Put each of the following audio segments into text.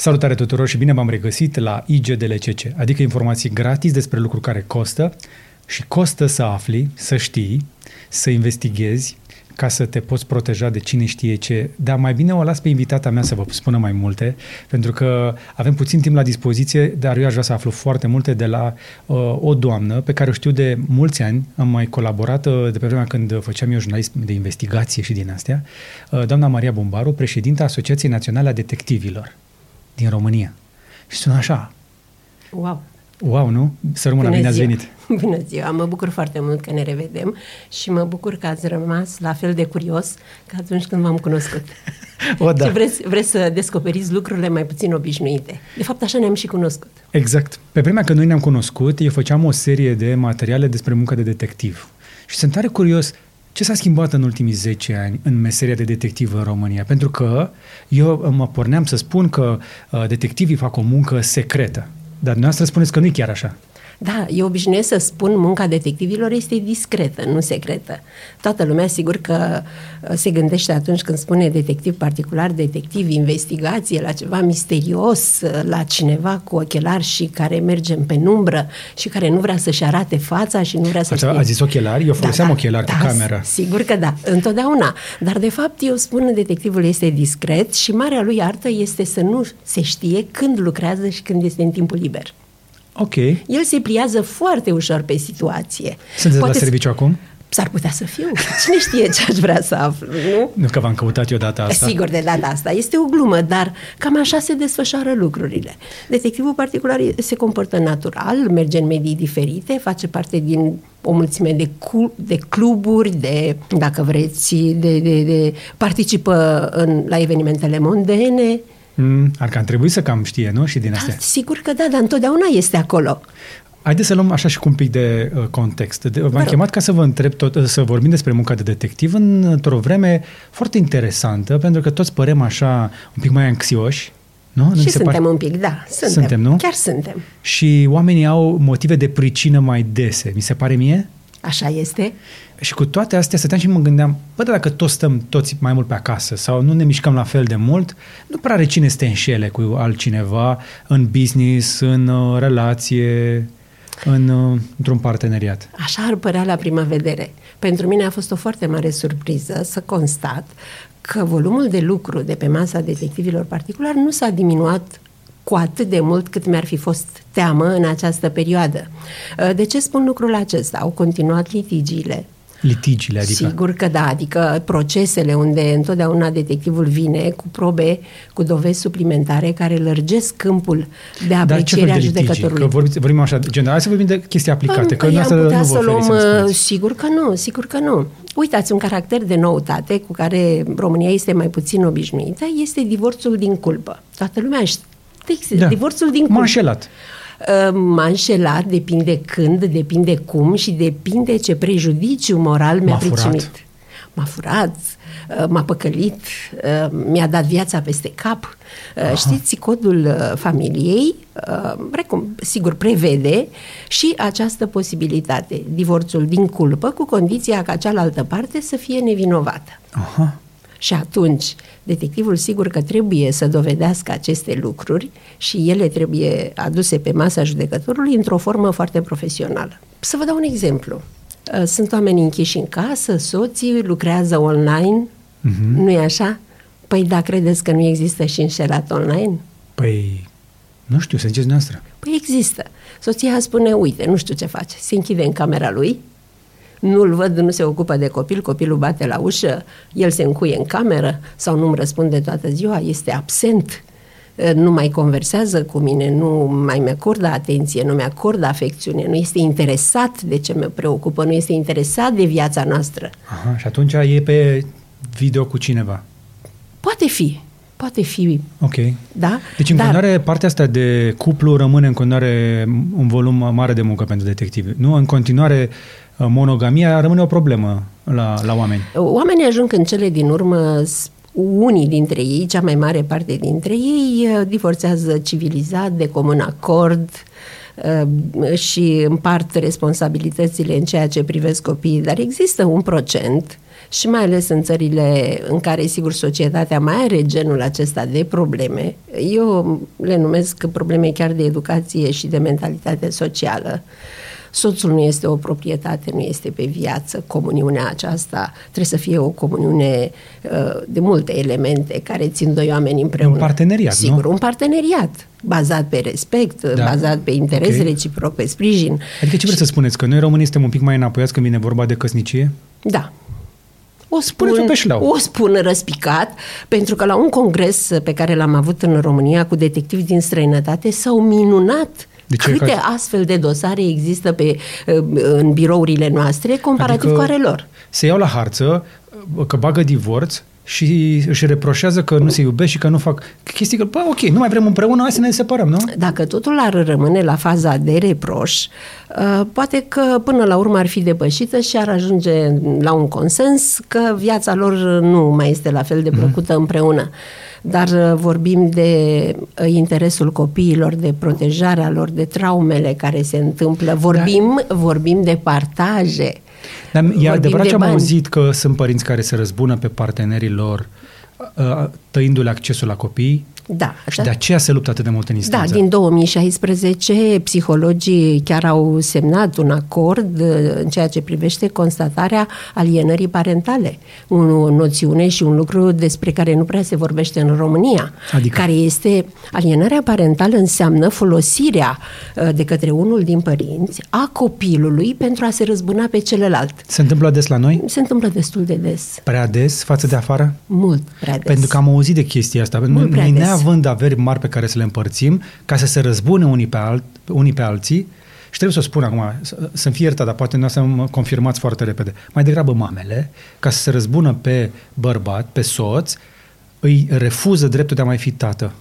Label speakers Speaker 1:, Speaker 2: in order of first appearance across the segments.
Speaker 1: Salutare tuturor și bine v-am regăsit la IGDLCC, adică informații gratis despre lucruri care costă și costă să afli, să știi, să investighezi ca să te poți proteja de cine știe ce. Dar mai bine o las pe invitata mea să vă spună mai multe, pentru că avem puțin timp la dispoziție, dar eu aș vrea să aflu foarte multe de la uh, o doamnă pe care o știu de mulți ani. Am mai colaborat uh, de pe vremea când făceam eu jurnalism de investigație și din astea. Uh, doamna Maria Bombaru, președinta Asociației Naționale a Detectivilor din România. Și sună așa.
Speaker 2: Wow!
Speaker 1: Wow, nu? Să rămână, bine ați venit!
Speaker 2: Bună ziua! Mă bucur foarte mult că ne revedem și mă bucur că ați rămas la fel de curios ca atunci când v-am cunoscut.
Speaker 1: O, da.
Speaker 2: Și vreți, vreți să descoperiți lucrurile mai puțin obișnuite. De fapt, așa ne-am și cunoscut.
Speaker 1: Exact. Pe vremea când noi ne-am cunoscut, eu făceam o serie de materiale despre muncă de detectiv. Și sunt tare curios ce s-a schimbat în ultimii 10 ani în meseria de detectiv în România? Pentru că eu mă porneam să spun că uh, detectivii fac o muncă secretă. Dar dumneavoastră spuneți că nu e chiar așa.
Speaker 2: Da, eu obișnuiesc să spun munca detectivilor este discretă, nu secretă. Toată lumea sigur că uh, se gândește atunci când spune detectiv particular, detectiv, investigație, la ceva misterios, uh, la cineva cu ochelari și care merge în penumbră și care nu vrea să-și arate fața și nu vrea să
Speaker 1: A zis ochelari? Eu foloseam da, da, ochelari da, cu camera.
Speaker 2: Sigur că da, întotdeauna. Dar de fapt eu spun detectivul este discret și marea lui artă este să nu se știe când lucrează și când este în timpul liber.
Speaker 1: Ok.
Speaker 2: El se pliază foarte ușor pe situație.
Speaker 1: Sunteți Poate la serviciu acum?
Speaker 2: S-ar putea să fiu. Cine știe ce aș vrea să aflu, nu?
Speaker 1: Nu că v-am căutat eu data asta.
Speaker 2: Sigur, de data asta. Este o glumă, dar cam așa se desfășoară lucrurile. Detectivul particular se comportă natural, merge în medii diferite, face parte din o mulțime de, cu, de cluburi, de, dacă vreți, de, de, de participă în, la evenimentele mondene,
Speaker 1: Mm, ar că trebui să cam știe, nu? Și din
Speaker 2: da,
Speaker 1: astea.
Speaker 2: sigur că da, dar întotdeauna este acolo.
Speaker 1: Haideți să luăm așa și cu un pic de uh, context. De, v-am chemat ca să vă întreb, tot, uh, să vorbim despre munca de detectiv într-o vreme foarte interesantă, pentru că toți părem așa un pic mai anxioși, nu?
Speaker 2: Și suntem par... un pic, da, suntem.
Speaker 1: Suntem, nu?
Speaker 2: Chiar suntem.
Speaker 1: Și oamenii au motive de pricină mai dese, mi se pare mie?
Speaker 2: Așa este.
Speaker 1: Și cu toate astea stăteam și mă gândeam, bă, dacă toți stăm toți mai mult pe acasă sau nu ne mișcăm la fel de mult, nu prea are cine să te înșele cu altcineva în business, în uh, relație, în, uh, într-un parteneriat.
Speaker 2: Așa ar părea la prima vedere. Pentru mine a fost o foarte mare surpriză să constat că volumul de lucru de pe masa detectivilor particulari nu s-a diminuat cu atât de mult cât mi-ar fi fost teamă în această perioadă. Uh, de ce spun lucrul acesta? Au continuat litigiile,
Speaker 1: litigiile, adică?
Speaker 2: Sigur că da, adică procesele unde întotdeauna detectivul vine cu probe, cu dovezi suplimentare care lărgesc câmpul de apreciere a judecătorului.
Speaker 1: Că vorbim, vorbim așa general, hai să vorbim de chestii aplicate,
Speaker 2: păi,
Speaker 1: că
Speaker 2: am putea
Speaker 1: nu
Speaker 2: să luăm,
Speaker 1: să
Speaker 2: sigur că nu, sigur că nu. Uitați, un caracter de noutate cu care România este mai puțin obișnuită este divorțul din culpă. Toată lumea știe da. divorțul din culpă.
Speaker 1: M-a înșelat.
Speaker 2: Uh, m-a înșelat, depinde când, depinde cum și depinde ce prejudiciu moral mi-a pricinuit. M-a furat, uh, m-a păcălit, uh, mi-a dat viața peste cap. Aha. Știți, codul familiei, precum, sigur, prevede și această posibilitate, divorțul din culpă, cu condiția ca cealaltă parte să fie nevinovată.
Speaker 1: Aha.
Speaker 2: Și atunci, detectivul sigur că trebuie să dovedească aceste lucruri și ele trebuie aduse pe masa judecătorului într-o formă foarte profesională. Să vă dau un exemplu. Uh, sunt oameni închiși în casă, soții lucrează online, uh-huh. nu e așa? Păi da, credeți că nu există și înșelat online?
Speaker 1: Păi, nu știu, să ziceți noastră.
Speaker 2: Păi există. Soția spune, uite, nu știu ce face. Se închide în camera lui, nu-l văd, nu se ocupă de copil, copilul bate la ușă, el se încuie în cameră sau nu-mi răspunde toată ziua, este absent, nu mai conversează cu mine, nu mai mi-acordă atenție, nu mi-acordă afecțiune, nu este interesat de ce mă preocupă, nu este interesat de viața noastră.
Speaker 1: Aha, și atunci e pe video cu cineva.
Speaker 2: Poate fi, poate fi.
Speaker 1: Ok.
Speaker 2: Da?
Speaker 1: Deci în Dar... continuare partea asta de cuplu rămâne în continuare un volum mare de muncă pentru detectivi. Nu? În continuare monogamia rămâne o problemă la, la oameni.
Speaker 2: Oamenii ajung în cele din urmă unii dintre ei, cea mai mare parte dintre ei, divorțează civilizat, de comun acord și împart responsabilitățile în ceea ce privesc copiii, dar există un procent și mai ales în țările în care, sigur, societatea mai are genul acesta de probleme, eu le numesc probleme chiar de educație și de mentalitate socială. Soțul nu este o proprietate, nu este pe viață. Comuniunea aceasta trebuie să fie o comuniune uh, de multe elemente care țin doi oameni împreună.
Speaker 1: Un parteneriat,
Speaker 2: Sigur,
Speaker 1: nu?
Speaker 2: un parteneriat bazat pe respect, da. bazat pe interes okay. reciproc, pe sprijin.
Speaker 1: Adică ce vreți să spuneți? Că noi românii suntem un pic mai înapoiați când vine vorba de căsnicie?
Speaker 2: Da. O spun, o spun răspicat, pentru că la un congres pe care l-am avut în România cu detectivi din străinătate s-au minunat de ce Câte ca... astfel de dosare există pe, în birourile noastre comparativ adică cu ale lor?
Speaker 1: Se iau la harță că bagă divorț și își reproșează că nu se iubesc și că nu fac chestii că, bă, ok, nu mai vrem împreună, hai să ne separăm, nu?
Speaker 2: Dacă totul ar rămâne la faza de reproș, uh, poate că până la urmă ar fi depășită și ar ajunge la un consens că viața lor nu mai este la fel de mhm. plăcută mm. împreună dar uh, vorbim de uh, interesul copiilor, de protejarea lor, de traumele care se întâmplă, vorbim, da. vorbim de partaje.
Speaker 1: Dar e adevărat ce am bani. auzit că sunt părinți care se răzbună pe partenerii lor uh, tăindu-le accesul la copii
Speaker 2: da.
Speaker 1: Și de aceea se luptă atât de mult în instanță.
Speaker 2: Da, din 2016 psihologii chiar au semnat un acord uh, în ceea ce privește constatarea alienării parentale. O noțiune și un lucru despre care nu prea se vorbește în România. Adică? Care este alienarea parentală înseamnă folosirea uh, de către unul din părinți a copilului pentru a se răzbuna pe celălalt.
Speaker 1: Se întâmplă des la noi?
Speaker 2: Se întâmplă destul de des.
Speaker 1: Prea des față de afară?
Speaker 2: Mult prea des.
Speaker 1: Pentru că am auzit de chestia asta. Mult prea des neavând averi mari pe care să le împărțim, ca să se răzbune unii pe, alt, unii pe alții, și trebuie să o spun acum, să-mi fie iertat, dar poate nu să mă confirmați foarte repede. Mai degrabă mamele, ca să se răzbună pe bărbat, pe soț, îi refuză dreptul de a mai fi tată.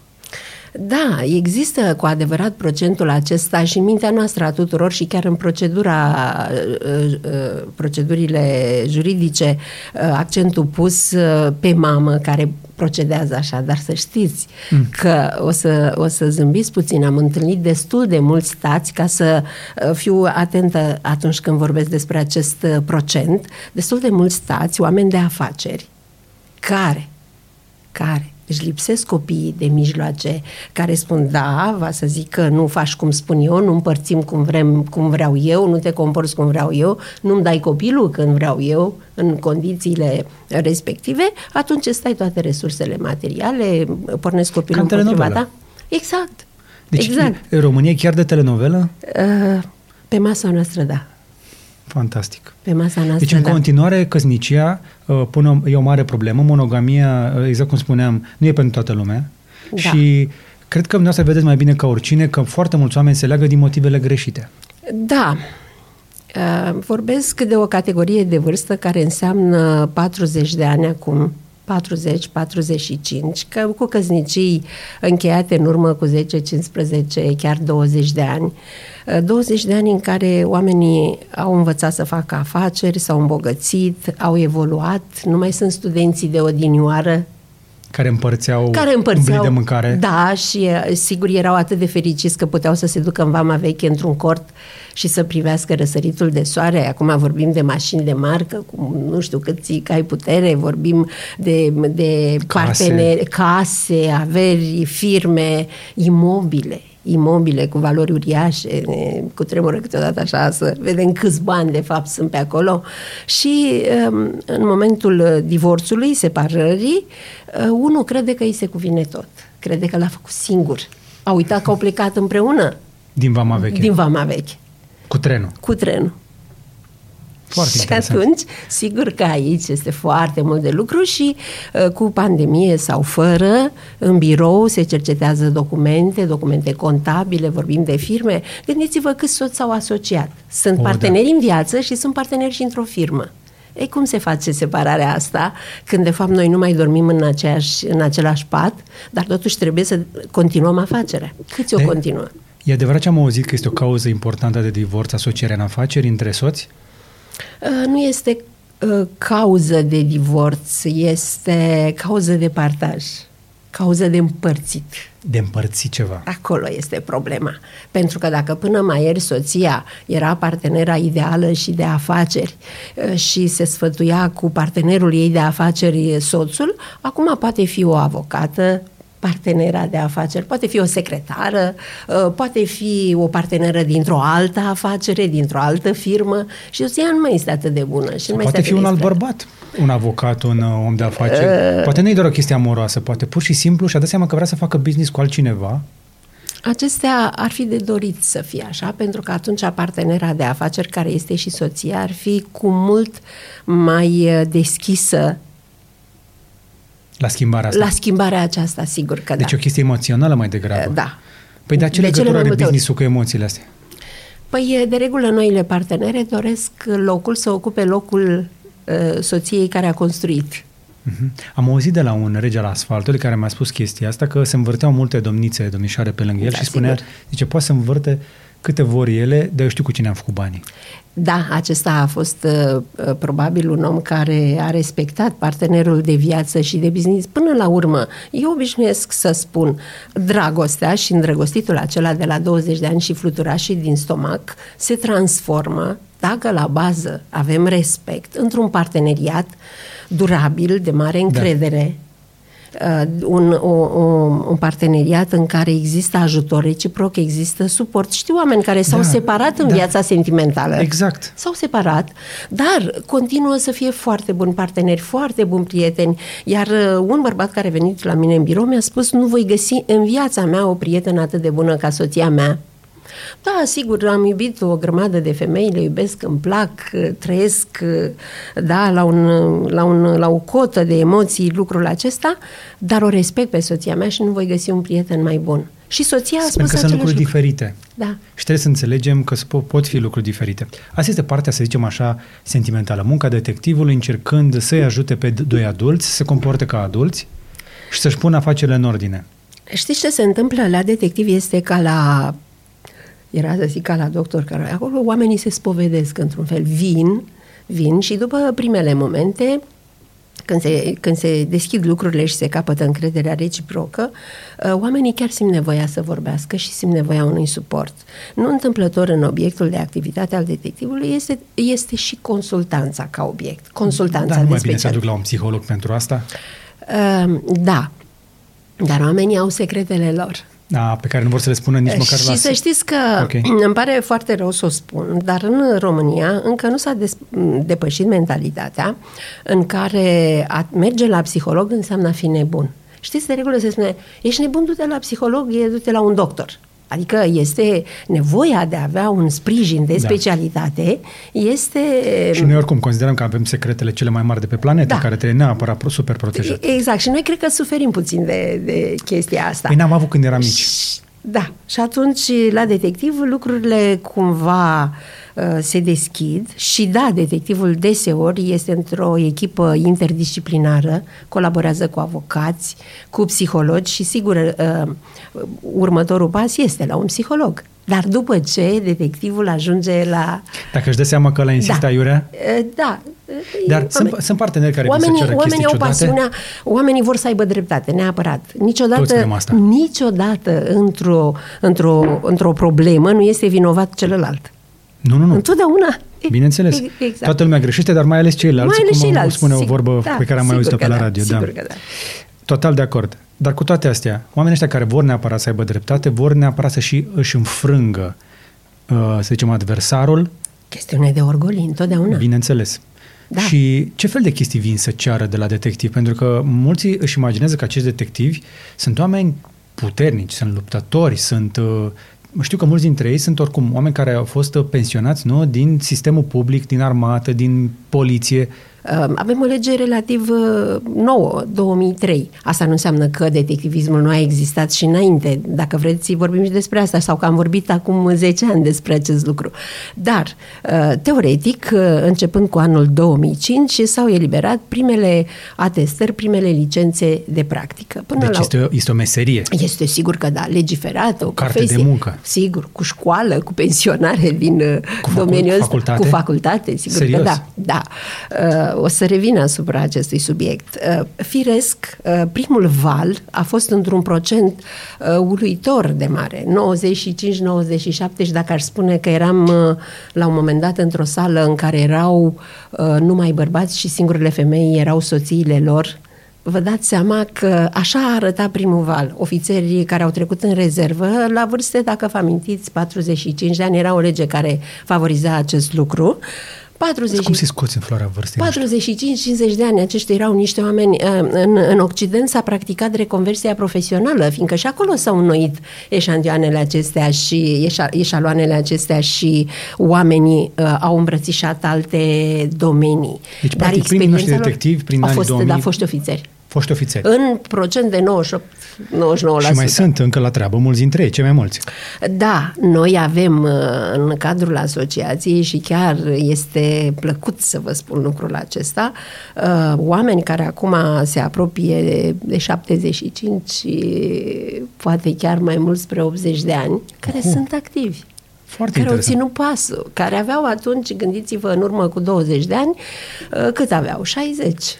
Speaker 2: Da, există cu adevărat procentul acesta și în mintea noastră a tuturor și chiar în procedura, uh, uh, procedurile juridice, uh, accentul pus pe mamă care procedează așa, dar să știți mm. că o să, o să zâmbiți puțin. Am întâlnit destul de mulți stați ca să fiu atentă atunci când vorbesc despre acest procent, destul de mulți stați, oameni de afaceri, care, care își lipsesc copiii de mijloace care spun da, va să zic că nu faci cum spun eu, nu împărțim cum, vrem, cum vreau eu, nu te comporți cum vreau eu, nu-mi dai copilul când vreau eu, în condițiile respective, atunci stai toate resursele materiale, pornesc copilul împotriva ta. Exact.
Speaker 1: Deci
Speaker 2: exact.
Speaker 1: România chiar de telenovelă? Uh,
Speaker 2: pe masa noastră, da.
Speaker 1: Fantastic.
Speaker 2: Pe masa noastră,
Speaker 1: Deci, în da. continuare, căsnicia uh, pune, e o mare problemă. Monogamia, uh, exact cum spuneam, nu e pentru toată lumea. Da. Și cred că dumneavoastră vedeți mai bine ca oricine că foarte mulți oameni se leagă din motivele greșite.
Speaker 2: Da. Uh, vorbesc de o categorie de vârstă care înseamnă 40 de ani acum, 40, 45, că cu căsnicii încheiate în urmă cu 10, 15, chiar 20 de ani. 20 de ani în care oamenii au învățat să facă afaceri, s-au îmbogățit, au evoluat, nu mai sunt studenții de odinioară,
Speaker 1: care împărțeau, care împărțeau de mâncare.
Speaker 2: Da, și sigur erau atât de fericiți că puteau să se ducă în vama veche într-un cort și să privească răsăritul de soare. Acum vorbim de mașini de marcă, cu nu știu câți cai putere, vorbim de, de case. parteneri, case, averi, firme, imobile imobile cu valori uriașe, ne cu tremură câteodată așa să vedem câți bani de fapt sunt pe acolo și um, în momentul divorțului, separării, uh, unul crede că îi se cuvine tot, crede că l-a făcut singur. A uitat că au plecat împreună.
Speaker 1: Din Vama Veche.
Speaker 2: Din Vama Veche.
Speaker 1: Cu trenul.
Speaker 2: Cu trenul.
Speaker 1: Foarte
Speaker 2: și
Speaker 1: interesant.
Speaker 2: atunci, sigur că aici este foarte mult de lucru și uh, cu pandemie sau fără, în birou se cercetează documente, documente contabile, vorbim de firme. Gândiți-vă câți soți s-au asociat. Sunt o, parteneri da. în viață și sunt parteneri și într-o firmă. Ei, cum se face separarea asta când de fapt noi nu mai dormim în, aceeași, în același pat, dar totuși trebuie să continuăm afacerea? Câți o continuă?
Speaker 1: E adevărat ce am auzit că este o cauză importantă de divorț, asocierea în afaceri între soți?
Speaker 2: Uh, nu este uh, cauză de divorț, este cauză de partaj, cauză de împărțit.
Speaker 1: de împărți ceva.
Speaker 2: Acolo este problema. Pentru că dacă până mai ieri soția era partenera ideală și de afaceri uh, și se sfătuia cu partenerul ei de afaceri soțul, acum poate fi o avocată, partenera de afaceri, poate fi o secretară, uh, poate fi o parteneră dintr-o altă afacere, dintr-o altă firmă și soția nu mai este atât de bună. Și nu mai
Speaker 1: poate
Speaker 2: este
Speaker 1: fi un alt
Speaker 2: discretă.
Speaker 1: bărbat, un avocat, un uh, om de afaceri. Poate nu e doar o chestie amoroasă, poate pur și simplu și-a dat seama că vrea să facă business cu altcineva.
Speaker 2: Acestea ar fi de dorit să fie așa, pentru că atunci partenera de afaceri, care este și soția, ar fi cu mult mai uh, deschisă
Speaker 1: La schimbarea asta.
Speaker 2: la schimbarea aceasta, sigur că
Speaker 1: deci
Speaker 2: da.
Speaker 1: o chestie emoțională mai degrabă.
Speaker 2: Da.
Speaker 1: Păi de ce
Speaker 2: De
Speaker 1: legătură
Speaker 2: cele mai
Speaker 1: are
Speaker 2: multe ori.
Speaker 1: business-ul cu emoțiile astea?
Speaker 2: Păi, de regulă, noile partenere doresc locul să ocupe locul uh, soției care a construit.
Speaker 1: Mhm. Am auzit de la un rege al asfaltului care mi-a spus chestia asta, că se învârteau multe domnițe, domnișoare pe lângă el
Speaker 2: Da,
Speaker 1: și spunea,
Speaker 2: sigur.
Speaker 1: zice, poate să învârte câte vor ele, dar eu știu cu cine am făcut banii.
Speaker 2: Da, acesta a fost uh, uh, probabil un om care a respectat partenerul de viață și de business. Până la urmă, eu obișnuiesc să spun, dragostea și îndrăgostitul acela de la 20 de ani și fluturașii din stomac se transformă, dacă la bază avem respect, într-un parteneriat durabil, de mare încredere, uh, un, o, o, un parteneriat în care există ajutor reciproc, există suport. Știu oameni care s-au
Speaker 1: Da,
Speaker 2: separat în
Speaker 1: da.
Speaker 2: viața sentimentală.
Speaker 1: Exact.
Speaker 2: S-au separat, dar continuă să fie foarte buni parteneri, foarte buni prieteni. Iar uh, un bărbat care a venit la mine în birou mi-a spus nu voi găsi în viața mea o prietenă atât de bună ca soția mea. Da, sigur, am iubit o grămadă de femei, le iubesc, îmi plac, uh, trăiesc, uh, da, la, un, la, un, la o cotă de emoții lucrul acesta, dar o respect pe soția mea și nu voi găsi un prieten mai bun. Și soția a
Speaker 1: Pentru
Speaker 2: spus
Speaker 1: că sunt
Speaker 2: același
Speaker 1: lucruri
Speaker 2: lucru.
Speaker 1: diferite.
Speaker 2: Da.
Speaker 1: Și trebuie să înțelegem că po- pot fi lucruri diferite. Asta este partea, să zicem așa, sentimentală. Munca detectivului încercând să-i ajute pe d- doi adulți să se comporte ca adulți și să-și pună afacerile în ordine.
Speaker 2: Știți ce se întâmplă la detectiv? Este ca la... Era să zic ca la doctor, care acolo oamenii se spovedesc într-un fel. Vin, vin și după primele momente, când se, când se deschid lucrurile și se capătă încrederea reciprocă, uh, oamenii chiar simt nevoia să vorbească și simt nevoia unui suport. Nu întâmplător în obiectul de activitate al detectivului este, este și consultanța ca obiect. Consultanța
Speaker 1: Dar nu
Speaker 2: de
Speaker 1: mai bine să
Speaker 2: special.
Speaker 1: aduc la un psiholog pentru asta?
Speaker 2: Uh, da, dar oamenii au secretele lor.
Speaker 1: Da, pe care nu vor să le spună nici măcar
Speaker 2: și
Speaker 1: la...
Speaker 2: să știți că
Speaker 1: Ok.
Speaker 2: îmi pare foarte rău să o spun, dar în România încă nu s-a des- depășit mentalitatea în care a merge la psiholog înseamnă a fi nebun. Știți, de regulă se spune, ești nebun, du-te la psiholog, e, du-te la un doctor. Adică este nevoia de a avea un sprijin de
Speaker 1: Da.
Speaker 2: specialitate, este...
Speaker 1: Și noi oricum considerăm că avem secretele cele mai mari de pe planetă,
Speaker 2: Da.
Speaker 1: care trebuie neapărat pro- super protejate.
Speaker 2: Exact, și noi cred că suferim puțin de, de chestia asta.
Speaker 1: Păi n-am avut când eram mici.
Speaker 2: Și- Da, și atunci la detectiv lucrurile cumva uh, se deschid și da, detectivul deseori este într-o echipă interdisciplinară, colaborează cu avocați, cu psihologi și sigur uh, următorul pas este la un psiholog. Dar după ce detectivul ajunge la...
Speaker 1: Dacă își dă seama că la insistă
Speaker 2: Da.
Speaker 1: aiurea,
Speaker 2: Uh, Da.
Speaker 1: Dar
Speaker 2: Oameni-
Speaker 1: sunt, sunt parteneri care vin să
Speaker 2: Oamenii,
Speaker 1: ceră
Speaker 2: oamenii
Speaker 1: chestii
Speaker 2: au
Speaker 1: ciudate.
Speaker 2: pasiunea, oamenii vor să aibă dreptate, neapărat.
Speaker 1: Toți
Speaker 2: Niciodată,
Speaker 1: vrem asta.
Speaker 2: niciodată într-o, într-o, într-o problemă nu este vinovat celălalt.
Speaker 1: Nu, nu, nu.
Speaker 2: Întotdeauna.
Speaker 1: Bineînțeles.
Speaker 2: Exact.
Speaker 1: Toată lumea greșește, dar mai ales ceilalți,
Speaker 2: Mai ales
Speaker 1: cum
Speaker 2: ceilalți,
Speaker 1: spune o
Speaker 2: sigur.
Speaker 1: vorbă
Speaker 2: Da,
Speaker 1: pe care am mai
Speaker 2: sigur
Speaker 1: auzit-o
Speaker 2: că
Speaker 1: pe la
Speaker 2: da,
Speaker 1: radio.
Speaker 2: sigur
Speaker 1: da.
Speaker 2: că da.
Speaker 1: Total de acord. Dar cu toate astea, oamenii ăștia care vor neapărat să aibă dreptate, vor neapărat să și își înfrângă, uh, să zicem, adversarul,
Speaker 2: Chestiune de orgolii, întotdeauna.
Speaker 1: bineînțeles.
Speaker 2: Da.
Speaker 1: Și ce fel de chestii vin să ceară de la detectiv? Pentru că mulți își imaginează că acești detectivi sunt oameni puternici, sunt luptători, sunt... uh, Știu că mulți dintre ei sunt oricum oameni care au fost uh, pensionați nu, din sistemul public, din armată, din poliție.
Speaker 2: Uh, Avem o lege relativ uh, nouă, 2003. Asta nu înseamnă că detectivismul nu a existat și înainte. Dacă vreți, vorbim și despre asta, sau că am vorbit acum 10 ani despre acest lucru. Dar, uh, teoretic, uh, începând cu anul 2005, s-au eliberat primele atestări, primele licențe de practică. Până
Speaker 1: Deci
Speaker 2: la...
Speaker 1: este, o- este o meserie.
Speaker 2: Este sigur că da, legiferată, o
Speaker 1: Carte
Speaker 2: profesie.
Speaker 1: de muncă.
Speaker 2: Sigur, cu școală, cu pensionare din uh,
Speaker 1: Cu facu-
Speaker 2: domeniul ăsta.
Speaker 1: facultate?
Speaker 2: Cu facultate, sigur
Speaker 1: Serios?
Speaker 2: că da. da. Uh, o să revin asupra acestui subiect. Uh, firesc, uh, primul val a fost într-un procent uh, uluitor de mare, 95-97 și dacă aș spune că eram uh, la un moment dat într-o sală în care erau uh, numai bărbați și singurele femei erau soțiile lor, vă dați seama că așa arăta primul val. Ofițerii care au trecut în rezervă, la vârste, dacă vă amintiți, 45 de ani, era o lege care favoriza acest lucru.
Speaker 1: 40, cum se scoți în floarea vârstei?
Speaker 2: 45-50 de ani, aceștia erau niște oameni. uh, În, în Occident s-a practicat reconversia profesională, fiindcă și acolo s-au înnoit eșantioanele acestea și eșa, eșaloanele acestea și oamenii uh, au îmbrățișat alte domenii.
Speaker 1: Deci, practic, primii noștri
Speaker 2: experiența lor
Speaker 1: detectivi, prin
Speaker 2: a
Speaker 1: anii
Speaker 2: fost,
Speaker 1: 2000,
Speaker 2: Da, foști ofițeri.
Speaker 1: Foști ofițeri.
Speaker 2: În procent de 98-99%.
Speaker 1: Și mai sunt încă la treabă, mulți dintre ei, cei mai mulți.
Speaker 2: Da, noi avem uh, în cadrul asociației și chiar este plăcut să vă spun lucrul acesta, uh, oameni care acum se apropie de 75 și poate chiar mai mult spre 80 de ani, care
Speaker 1: Oho.
Speaker 2: sunt activi.
Speaker 1: Foarte
Speaker 2: care au
Speaker 1: interesant.
Speaker 2: ținut pasul, care aveau atunci, gândiți-vă, în urmă cu 20 de ani, uh, cât aveau? 60.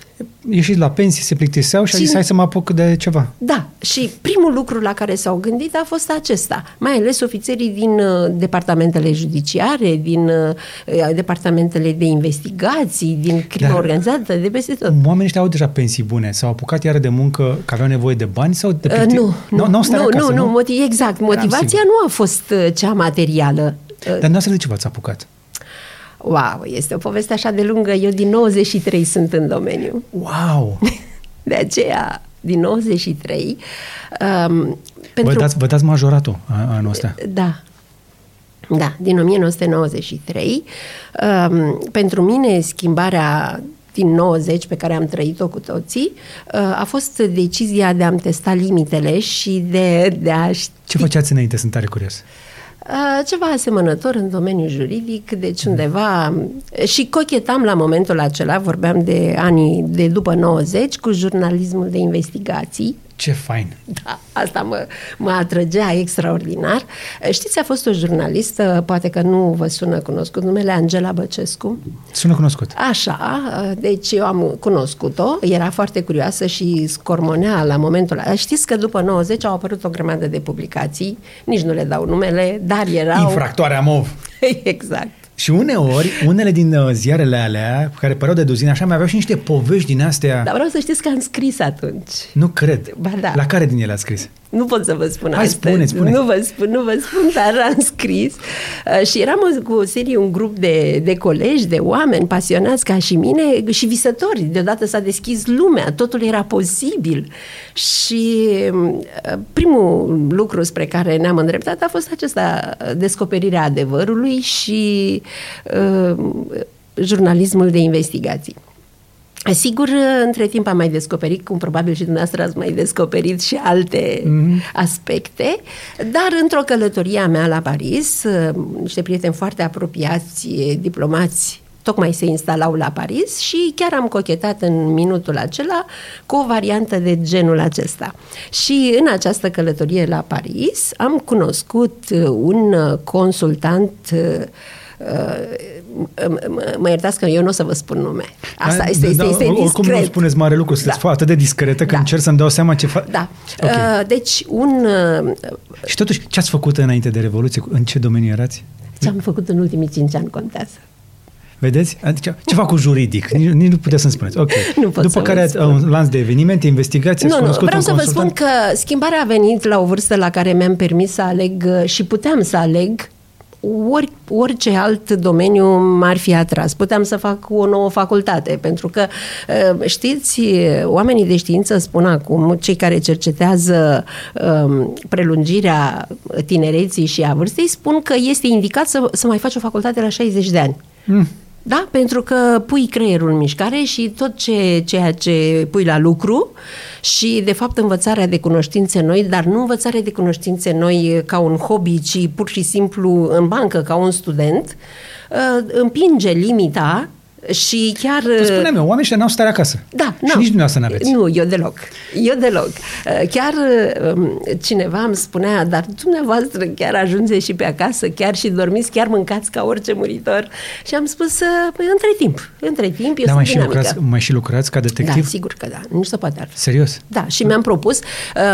Speaker 1: Ieșiți la pensii, se plictiseau și a zis,
Speaker 2: Cine-
Speaker 1: hai să mă apuc de ceva.
Speaker 2: Da, și primul lucru la care s-au gândit a fost acesta, mai ales ofițerii din uh, departamentele judiciare, din uh, departamentele de investigații, din crimă
Speaker 1: Dar-
Speaker 2: organizată, de peste tot.
Speaker 1: Oamenii ăștia au deja pensii bune, s-au apucat iară de muncă că aveau nevoie de bani sau de
Speaker 2: Uh,
Speaker 1: plicti-
Speaker 2: nu, nu,
Speaker 1: n-au stat
Speaker 2: nu,
Speaker 1: acasă,
Speaker 2: nu, nu, motiv, exact. Motivația
Speaker 1: sigur.
Speaker 2: nu a fost uh, cea materială. Uh,
Speaker 1: Dar noastră de ce v-ați apucat?
Speaker 2: Wow, este o poveste așa de lungă. Eu din 93 sunt în domeniu.
Speaker 1: Wow!
Speaker 2: De aceea, din 93, um,
Speaker 1: Vă
Speaker 2: pentru
Speaker 1: dați, vă dați majoratul a- anul ăsta.
Speaker 2: Da. Da, din 1993. Um, pentru mine, schimbarea din 90 pe care am trăit-o cu toții uh, a fost decizia de a-mi testa limitele și de, de a ști
Speaker 1: Ce făceați înainte? Sunt tare curios.
Speaker 2: Uh, ceva asemănător în domeniul juridic, deci undeva și cochetam la momentul acela, vorbeam de anii de după 90 cu jurnalismul de investigații
Speaker 1: Ce fain!
Speaker 2: da, asta mă, mă atrăgea extraordinar. Știți, a fost o jurnalistă, poate că nu vă sună cunoscut, numele Angela Băcescu.
Speaker 1: Sună cunoscut.
Speaker 2: Așa, deci eu am cunoscut-o, era foarte curioasă și scormonea la momentul ăla. Știți că după 90 au apărut o grămadă de publicații, nici nu le dau numele, dar erau...
Speaker 1: Infractoarea MOV.
Speaker 2: exact.
Speaker 1: Și uneori, unele din uh, ziarele alea, care păreau de duzină așa, mai aveau și niște povești din astea.
Speaker 2: Dar vreau să știți că am scris atunci.
Speaker 1: Nu cred.
Speaker 2: Ba da.
Speaker 1: La care din ele ați scris?
Speaker 2: Nu pot să vă spun
Speaker 1: Hai,
Speaker 2: astăzi.
Speaker 1: spuneți, spuneți.
Speaker 2: Nu vă spun, nu vă spun, dar am scris. Uh, și eram o- cu o serie, un grup de, de colegi, de oameni pasionați ca și mine și visători. Deodată s-a deschis lumea, totul era posibil. Și uh, primul lucru spre care ne-am îndreptat a fost acesta, descoperirea adevărului și uh, jurnalismul de investigații. Sigur, între timp am mai descoperit, cum probabil și dumneavoastră ați mai descoperit și alte mm-hmm. aspecte, dar într-o călătorie a mea la Paris, niște prieteni foarte apropiați, diplomați, tocmai se instalau la Paris și chiar am cochetat în minutul acela cu o variantă de genul acesta. Și în această călătorie la Paris am cunoscut un consultant mă iertați că eu nu o să vă spun nume. Asta
Speaker 1: Da,
Speaker 2: este,
Speaker 1: da,
Speaker 2: este, este
Speaker 1: Oricum
Speaker 2: discret.
Speaker 1: nu spuneți mare lucru, sunteți
Speaker 2: Da.
Speaker 1: atât de discretă că
Speaker 2: Da.
Speaker 1: încerc să-mi dau seama ce fac.
Speaker 2: Da.
Speaker 1: Ok.
Speaker 2: Uh, deci, un... Uh,
Speaker 1: Și totuși, ce ați făcut înainte de Revoluție? În ce domeniu erați?
Speaker 2: ce am făcut în ultimii cinci ani contează.
Speaker 1: Vedeți? Adică ceva cu juridic. Nici, nici nu puteți să-mi spuneți. Ok.
Speaker 2: Nu pot
Speaker 1: După
Speaker 2: să
Speaker 1: care
Speaker 2: vă
Speaker 1: ați
Speaker 2: spun.
Speaker 1: un lanț de evenimente, investigații, ați
Speaker 2: Nu, nu,
Speaker 1: cunoscut
Speaker 2: vreau
Speaker 1: un
Speaker 2: să vă spun
Speaker 1: consultant?
Speaker 2: că schimbarea a venit la o vârstă la care mi-am permis să aleg uh, și puteam să aleg ori, orice alt domeniu m-ar fi atras. Puteam să fac o nouă facultate, pentru că, uh, știți, oamenii de știință spun acum, cei care cercetează um, prelungirea tinereții și a vârstei, spun că este indicat să, să mai faci o facultate la 60 de ani.
Speaker 1: Mm.
Speaker 2: Da, pentru că pui creierul în mișcare și tot ce, ceea ce pui la lucru și, de fapt, învățarea de cunoștințe noi, dar nu învățarea de cunoștințe noi ca un hobby, ci pur și simplu în bancă ca un student, uh, împinge limita Și chiar...
Speaker 1: Spuneam eu, oamenii ăștia n-au stare acasă.
Speaker 2: Da,
Speaker 1: și
Speaker 2: nu.
Speaker 1: nici dumneavoastră n-aveți.
Speaker 2: Nu, eu deloc. Eu deloc. Chiar um, cineva îmi spunea, dar dumneavoastră chiar ajungeți și pe acasă, chiar și dormiți, chiar mâncați ca orice muritor. Și am spus, păi, între timp, între timp, eu
Speaker 1: da,
Speaker 2: sunt
Speaker 1: mai și,
Speaker 2: dinamică.
Speaker 1: lucrați, mai și lucrați ca detectiv?
Speaker 2: Da, sigur că da. Nu se poate altfel.
Speaker 1: Serios?
Speaker 2: Da, și mi-am propus,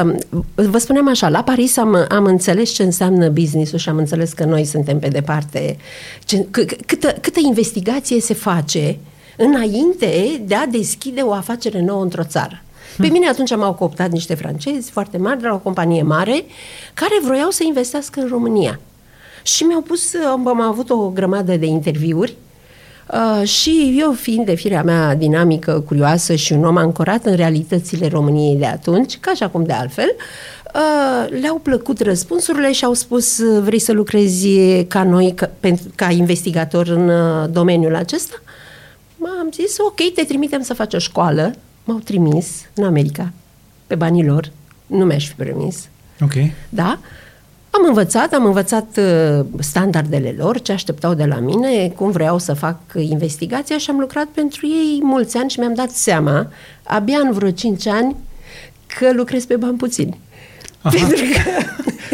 Speaker 2: um, vă spuneam așa, la Paris am, am înțeles ce înseamnă business-ul și am înțeles că noi suntem pe departe. Ce, câtă, câtă investigație se face înainte de a deschide o afacere nouă într-o țară. Pe mine atunci m-au cooptat niște francezi foarte mari de la o companie mare care vroiau să investească în România. Și mi-au pus, am avut o grămadă de interviuri Uh, și eu, fiind de firea mea dinamică, curioasă și un om ancorat în realitățile României de atunci, ca și acum de altfel, uh, le-au plăcut răspunsurile și au spus vrei să lucrezi ca noi, ca, pentru, ca investigator în uh, domeniul acesta? M-am zis, ok, te trimitem să faci o școală. M-au trimis în America, pe banii lor. Nu mi-aș fi permis.
Speaker 1: Ok.
Speaker 2: Da? Am învățat, am învățat uh, standardele lor, ce așteptau de la mine, cum vreau să fac investigația și am lucrat pentru ei mulți ani și mi-am dat seama, abia în vreo 5 ani, că lucrez pe bani puțini.
Speaker 1: Aha. Pentru că...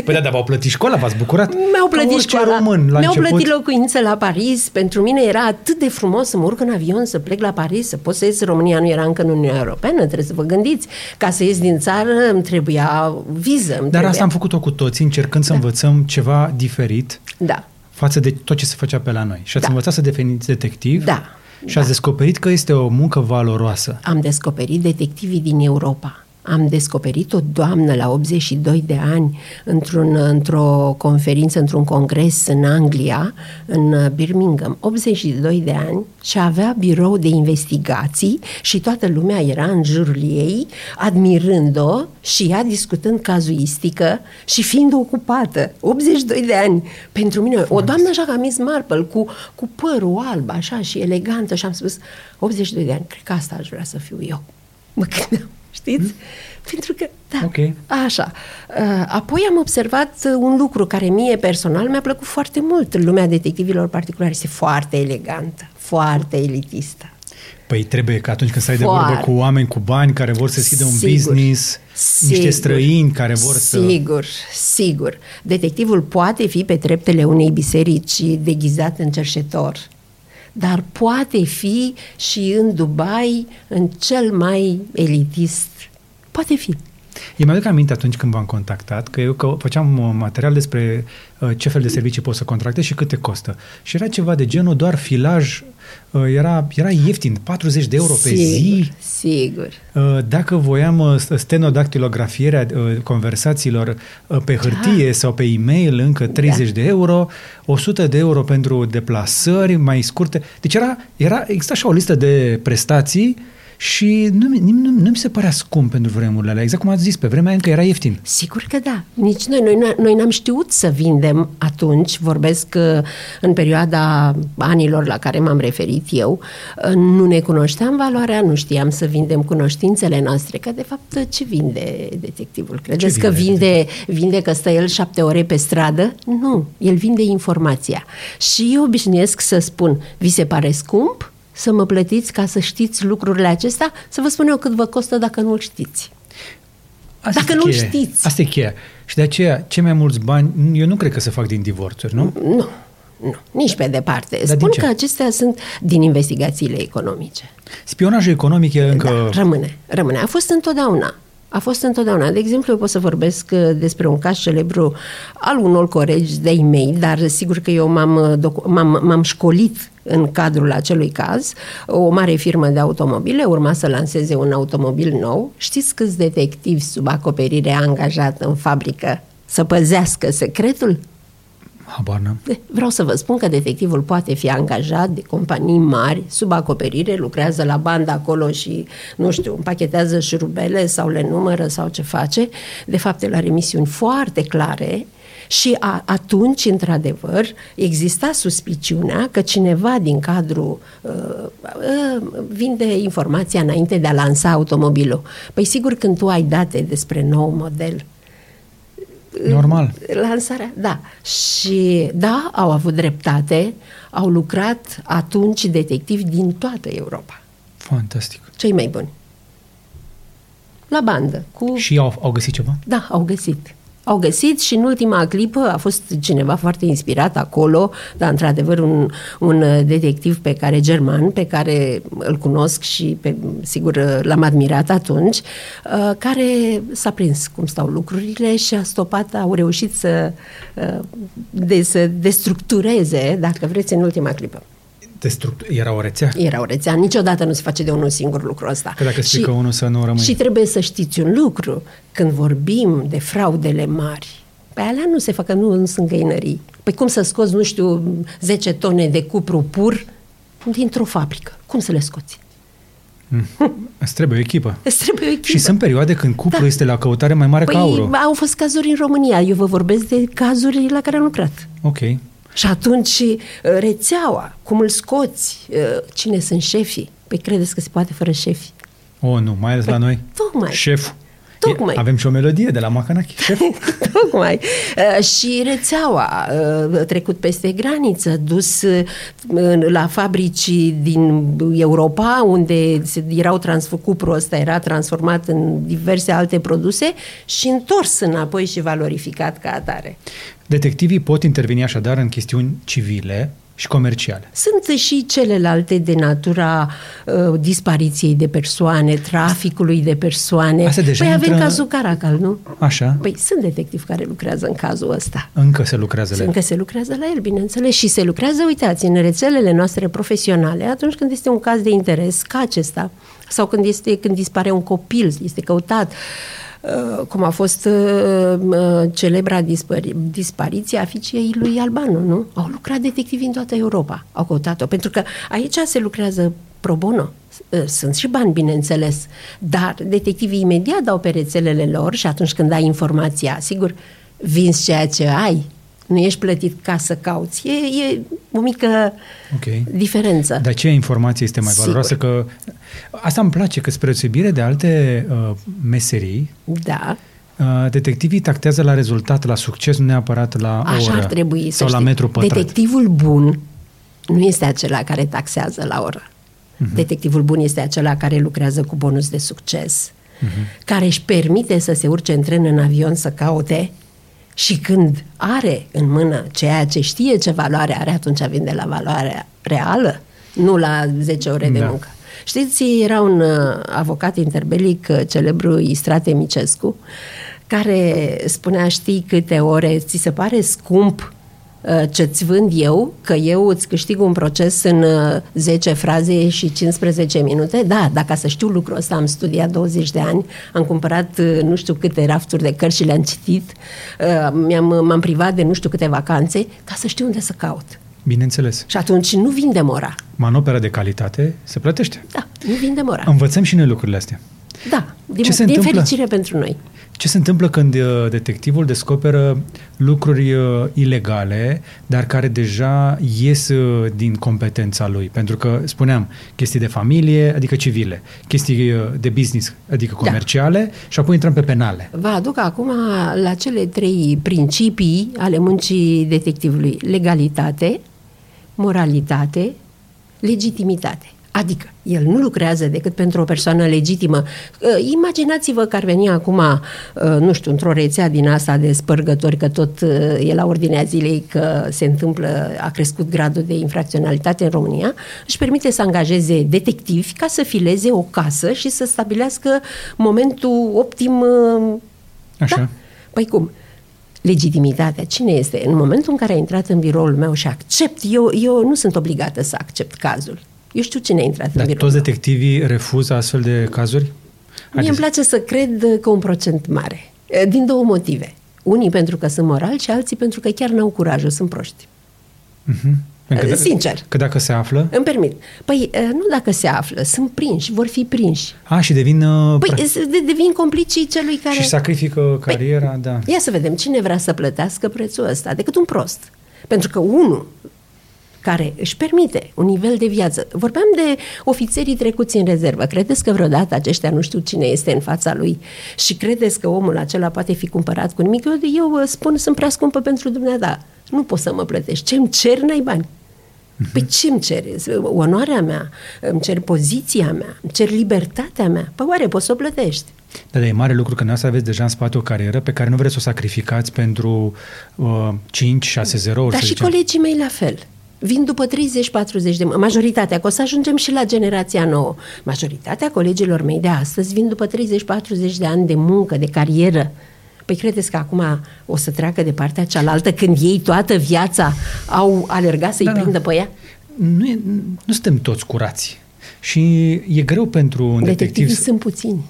Speaker 1: Păi da, dar v-au plătit școala, v-ați bucurat?
Speaker 2: Mi-au plătit școala,
Speaker 1: român, la
Speaker 2: mi-au
Speaker 1: început.
Speaker 2: plătit locuință la Paris. Pentru mine era atât de frumos să mă urc în avion, să plec la Paris, să pot să ies. România nu era încă în Uniunea Europeană, trebuie să vă gândiți. Ca să ies din țară îmi trebuia viză. Îmi
Speaker 1: dar
Speaker 2: trebuia...
Speaker 1: asta am făcut-o cu toții, încercând să da. învățăm ceva diferit
Speaker 2: da.
Speaker 1: față de tot ce se făcea pe la noi. Și ați
Speaker 2: Da.
Speaker 1: învățat să deveniți detectiv
Speaker 2: Da.
Speaker 1: și ați descoperit că este o muncă valoroasă.
Speaker 2: Am descoperit detectivii din Europa. Am descoperit o doamnă la 82 de ani într-un, într-o conferință, într-un congres în Anglia, în Birmingham, 82 de ani și avea birou de investigații și toată lumea era în jurul ei, admirând-o și ea discutând cazuistică și fiind ocupată. 82 de ani. Pentru mine, o doamnă așa ca Miss Marple, cu, cu părul alb, așa și elegantă și am spus, 82 de ani, cred că asta aș vrea să fiu eu. Mă gândeam. Știți? Mm. Pentru că, da,
Speaker 1: Ok.
Speaker 2: așa. Uh, Apoi am observat uh, un lucru care mie personal mi-a plăcut foarte mult. Lumea detectivilor particulari este foarte elegantă, foarte elitistă.
Speaker 1: Păi trebuie că atunci când stai de
Speaker 2: Foarte.
Speaker 1: vorbă cu oameni cu bani care vor să deschidă un
Speaker 2: Sigur.
Speaker 1: business, niște
Speaker 2: Sigur.
Speaker 1: străini care vor să...
Speaker 2: Sigur, sigur. Detectivul poate fi pe treptele unei biserici deghizat în cerșetor, dar poate fi și în Dubai, în cel mai elitist. Poate fi.
Speaker 1: Eu mi-aduc aminte atunci când v-am contactat că eu că făceam uh, material despre uh, ce fel de servicii poți să contractezi și câte costă. Și era ceva de genul doar filaj, uh, era, era ieftin, 40 de euro pe
Speaker 2: sigur,
Speaker 1: zi.
Speaker 2: Sigur.
Speaker 1: Uh, Dacă voiam uh, stenodactilografierea uh, conversațiilor uh, pe hârtie
Speaker 2: Da.
Speaker 1: sau pe e-mail, încă 30
Speaker 2: Da.
Speaker 1: de euro, 100 de euro pentru deplasări mai scurte. Deci era, era exista așa o listă de prestații și nu, mi- nu, nu mi se părea scump pentru vremurile alea. Exact cum ați zis, pe vremea aia încă era ieftin.
Speaker 2: Sigur că da. Nici noi, noi, n- noi n-am știut să vindem atunci, vorbesc uh, în perioada anilor la care m-am referit eu, uh, nu ne cunoșteam valoarea, nu știam să vindem cunoștințele noastre, că de fapt ce vinde detectivul? Credeți
Speaker 1: Ce
Speaker 2: că
Speaker 1: vinde
Speaker 2: vinde, vinde că stă el șapte ore pe stradă? Nu, el vinde informația. Și eu obișnuiesc să spun, vi se pare scump? Să mă plătiți ca să știți lucrurile acestea? Să vă spun eu cât vă costă dacă nu-l știți.
Speaker 1: Asta
Speaker 2: Dacă
Speaker 1: e
Speaker 2: nu
Speaker 1: cheia.
Speaker 2: știți.
Speaker 1: Asta e cheia. Și de aceea, cei mai mulți bani, eu nu cred că se fac din divorțuri, nu?
Speaker 2: Nu, nu, nici pe departe.
Speaker 1: din
Speaker 2: Spun
Speaker 1: ce?
Speaker 2: că acestea sunt din investigațiile economice.
Speaker 1: Spionajul economic e încă...
Speaker 2: Da, rămâne, rămâne. A fost întotdeauna. A fost întotdeauna. De exemplu, eu pot să vorbesc uh, despre un caz celebru al unor colegi de e-mail, dar sigur că eu m-am, uh, docu- m-am, m-am școlit în cadrul acelui caz. O mare firmă de automobile urma să lanseze un automobil nou. Știți câți detectivi sub acoperire a angajat în fabrică să păzească secretul?
Speaker 1: Habar n-am.
Speaker 2: De- Vreau să vă spun că detectivul poate fi angajat de companii mari, sub acoperire, lucrează la bandă acolo și, nu știu, împachetează șurubele sau le numără sau ce face. De fapt, el are misiuni foarte clare și a, atunci, într-adevăr, exista suspiciunea că cineva din cadrul uh, uh, vinde informația înainte de a lansa automobilul. Păi sigur, când tu ai date despre nou model,
Speaker 1: Normal.
Speaker 2: Lansarea, da. Și da, au avut dreptate, au lucrat atunci detectivi din toată Europa.
Speaker 1: Fantastic.
Speaker 2: Cei mai buni. La bandă. Cu...
Speaker 1: Și au, au găsit ceva?
Speaker 2: Da, au găsit au găsit și în ultima clipă a fost cineva foarte inspirat acolo, dar într-adevăr un, un detectiv pe care, german, pe care îl cunosc și pe, sigur l-am admirat atunci, uh, care s-a prins cum stau lucrurile și a stopat, au reușit să, uh, de, să destructureze, dacă vreți, în ultima clipă.
Speaker 1: Destruct- era o rețea?
Speaker 2: Era o rețea. Niciodată nu se face de unul singur lucru ăsta.
Speaker 1: Că dacă și, unul să nu rămâne.
Speaker 2: Și trebuie să știți un lucru. Când vorbim de fraudele mari, pe alea nu se fac, nu, nu sunt găinării. Păi cum să scoți, nu știu, 10 tone de cupru pur dintr-o fabrică? Cum să le scoți?
Speaker 1: Mm. Îți trebuie o echipă.
Speaker 2: Îți trebuie o echipă.
Speaker 1: Și sunt perioade când cupru da. este la căutare mai mare
Speaker 2: păi,
Speaker 1: ca aurul.
Speaker 2: au fost cazuri în România. Eu vă vorbesc de cazuri la care am lucrat.
Speaker 1: Ok.
Speaker 2: Și atunci uh, rețeaua, cum îl scoți, uh, cine sunt șefii? Păi credeți că se poate fără șefi?
Speaker 1: O, oh, nu, mai ales păi, la noi.
Speaker 2: Tocmai.
Speaker 1: Șef.
Speaker 2: Tocmai.
Speaker 1: Avem și o melodie de la Macanachi. Șef.
Speaker 2: Tocmai. Uh, și rețeaua, uh, trecut peste graniță, dus uh, la fabrici din Europa, unde erau transfăcut cupru ăsta era transformat în diverse alte produse și întors înapoi și valorificat ca atare.
Speaker 1: Detectivii pot interveni așadar în chestiuni civile și comerciale.
Speaker 2: Sunt și celelalte de natura uh, dispariției de persoane, traficului de persoane.
Speaker 1: Asta deja
Speaker 2: păi
Speaker 1: intră...
Speaker 2: avem cazul Caracal, nu?
Speaker 1: Așa.
Speaker 2: Păi sunt detectivi care lucrează în cazul ăsta.
Speaker 1: Încă se lucrează la el.
Speaker 2: Încă se lucrează la el, bineînțeles. Și se lucrează, uitați, în rețelele noastre profesionale, atunci când este un caz de interes ca acesta, sau când, este, când dispare un copil, este căutat, Uh, cum a fost uh, uh, celebra dispari- dispariție a fiicei lui Albano, nu? Au lucrat detectivi în toată Europa, au căutat-o, pentru că aici se lucrează pro bono. Sunt și bani, bineînțeles, dar detectivii imediat dau pe rețelele lor și atunci când ai informația, sigur, vinzi ceea ce ai, nu ești plătit ca să cauți. E, e o mică okay. diferență.
Speaker 1: Dar ce informație este mai valoroasă? Că asta îmi place, că spre deosebire de alte uh, meserii,
Speaker 2: da.
Speaker 1: Uh, detectivii tactează la rezultat, la succes, nu neapărat la
Speaker 2: Așa
Speaker 1: oră
Speaker 2: ar trebui
Speaker 1: sau
Speaker 2: să
Speaker 1: la metru pătrat.
Speaker 2: Detectivul bun nu este acela care taxează la oră. Uh-huh. Detectivul bun este acela care lucrează cu bonus de succes, uh-huh. care își permite să se urce în tren, în avion, să caute și când are în mână ceea ce știe ce valoare are, atunci vinde la valoarea reală, nu la 10 ore de da. muncă. Știți, era un uh, avocat interbelic, uh, celebru Istrate Micescu, care spunea, știi câte ore ți se pare scump Uh, ce-ți vând eu, că eu îți câștig un proces în 10 uh, fraze și 15 minute, da, dacă să știu lucrul ăsta, am studiat 20 de ani, am cumpărat uh, nu știu câte rafturi de cărți și le-am citit, mi-am, m-am privat de nu știu câte vacanțe, ca să știu unde să caut.
Speaker 1: Bineînțeles.
Speaker 2: Și atunci nu vinde mora.
Speaker 1: Manopera de calitate se plătește.
Speaker 2: Da, nu vinde mora.
Speaker 1: Învățăm și noi lucrurile astea.
Speaker 2: Da, din, Ce se din întâmplă? fericire pentru noi.
Speaker 1: Ce se întâmplă când uh, detectivul descoperă lucruri uh, ilegale, dar care deja ies uh, din competența lui? Pentru că, spuneam, chestii de familie, adică civile, chestii de business, adică da. comerciale, da. și apoi intrăm pe penale.
Speaker 2: Vă aduc acum la cele trei principii ale muncii detectivului. Legalitate, moralitate, legitimitate. Adică, el nu lucrează decât pentru o persoană legitimă. Uh, imaginați-vă că ar veni acum, uh, nu știu, într-o rețea din asta de spărgători, că tot uh, e la ordinea zilei că se întâmplă, a crescut gradul de infracționalitate în România, își permite să angajeze detectivi ca să fileze o casă și să stabilească momentul optim.
Speaker 1: Așa. Da?
Speaker 2: Păi cum? legitimitatea. Cine este? În momentul în care a intrat în biroul meu și accept, eu, eu nu sunt obligată să accept cazul. Eu știu cine a intrat
Speaker 1: Dar
Speaker 2: în
Speaker 1: toți detectivii refuză astfel de cazuri?
Speaker 2: Mie îmi place să cred că un procent mare. Din două motive. Unii pentru că sunt morali și alții pentru că chiar n-au curajul, sunt proști.
Speaker 1: Uh-huh. Că
Speaker 2: Sincer.
Speaker 1: Că dacă se află?
Speaker 2: Îmi permit. Păi nu dacă se află, sunt prinși, vor fi prinși.
Speaker 1: A, și devin... Uh,
Speaker 2: păi de, devin complicii celui care...
Speaker 1: Și sacrifică păi, cariera, păi, da.
Speaker 2: Ia să vedem, cine vrea să plătească prețul ăsta decât un prost. Pentru că unul care își permite un nivel de viață. Vorbeam de ofițerii trecuți în rezervă. Credeți că vreodată aceștia nu știu cine este în fața lui și credeți că omul acela poate fi cumpărat cu nimic? Eu, eu spun, sunt prea scumpă pentru dumneata. Nu poți să mă plătești. Ce-mi cer, n-ai bani. Păi ce îmi ceri? Onoarea mea, îmi cer poziția mea, îmi cer libertatea mea. Păi oare poți să o plătești?
Speaker 1: Dar e mare lucru că noi aveți deja în spate o carieră pe care nu vreți să o sacrificați pentru uh, 5, 6, 0
Speaker 2: Dar și zicem. colegii mei la fel. Vin după 30-40 de... Majoritatea, că o să ajungem și la generația nouă. Majoritatea colegilor mei de astăzi vin după 30-40 de ani de muncă, de carieră. Păi credeți că acum o să treacă de partea cealaltă când ei toată viața au alergat să-i da, da. prindă pe ea?
Speaker 1: Nu, e, nu suntem toți curați. Și e greu pentru un detectiv...
Speaker 2: Detectivii sunt puțini.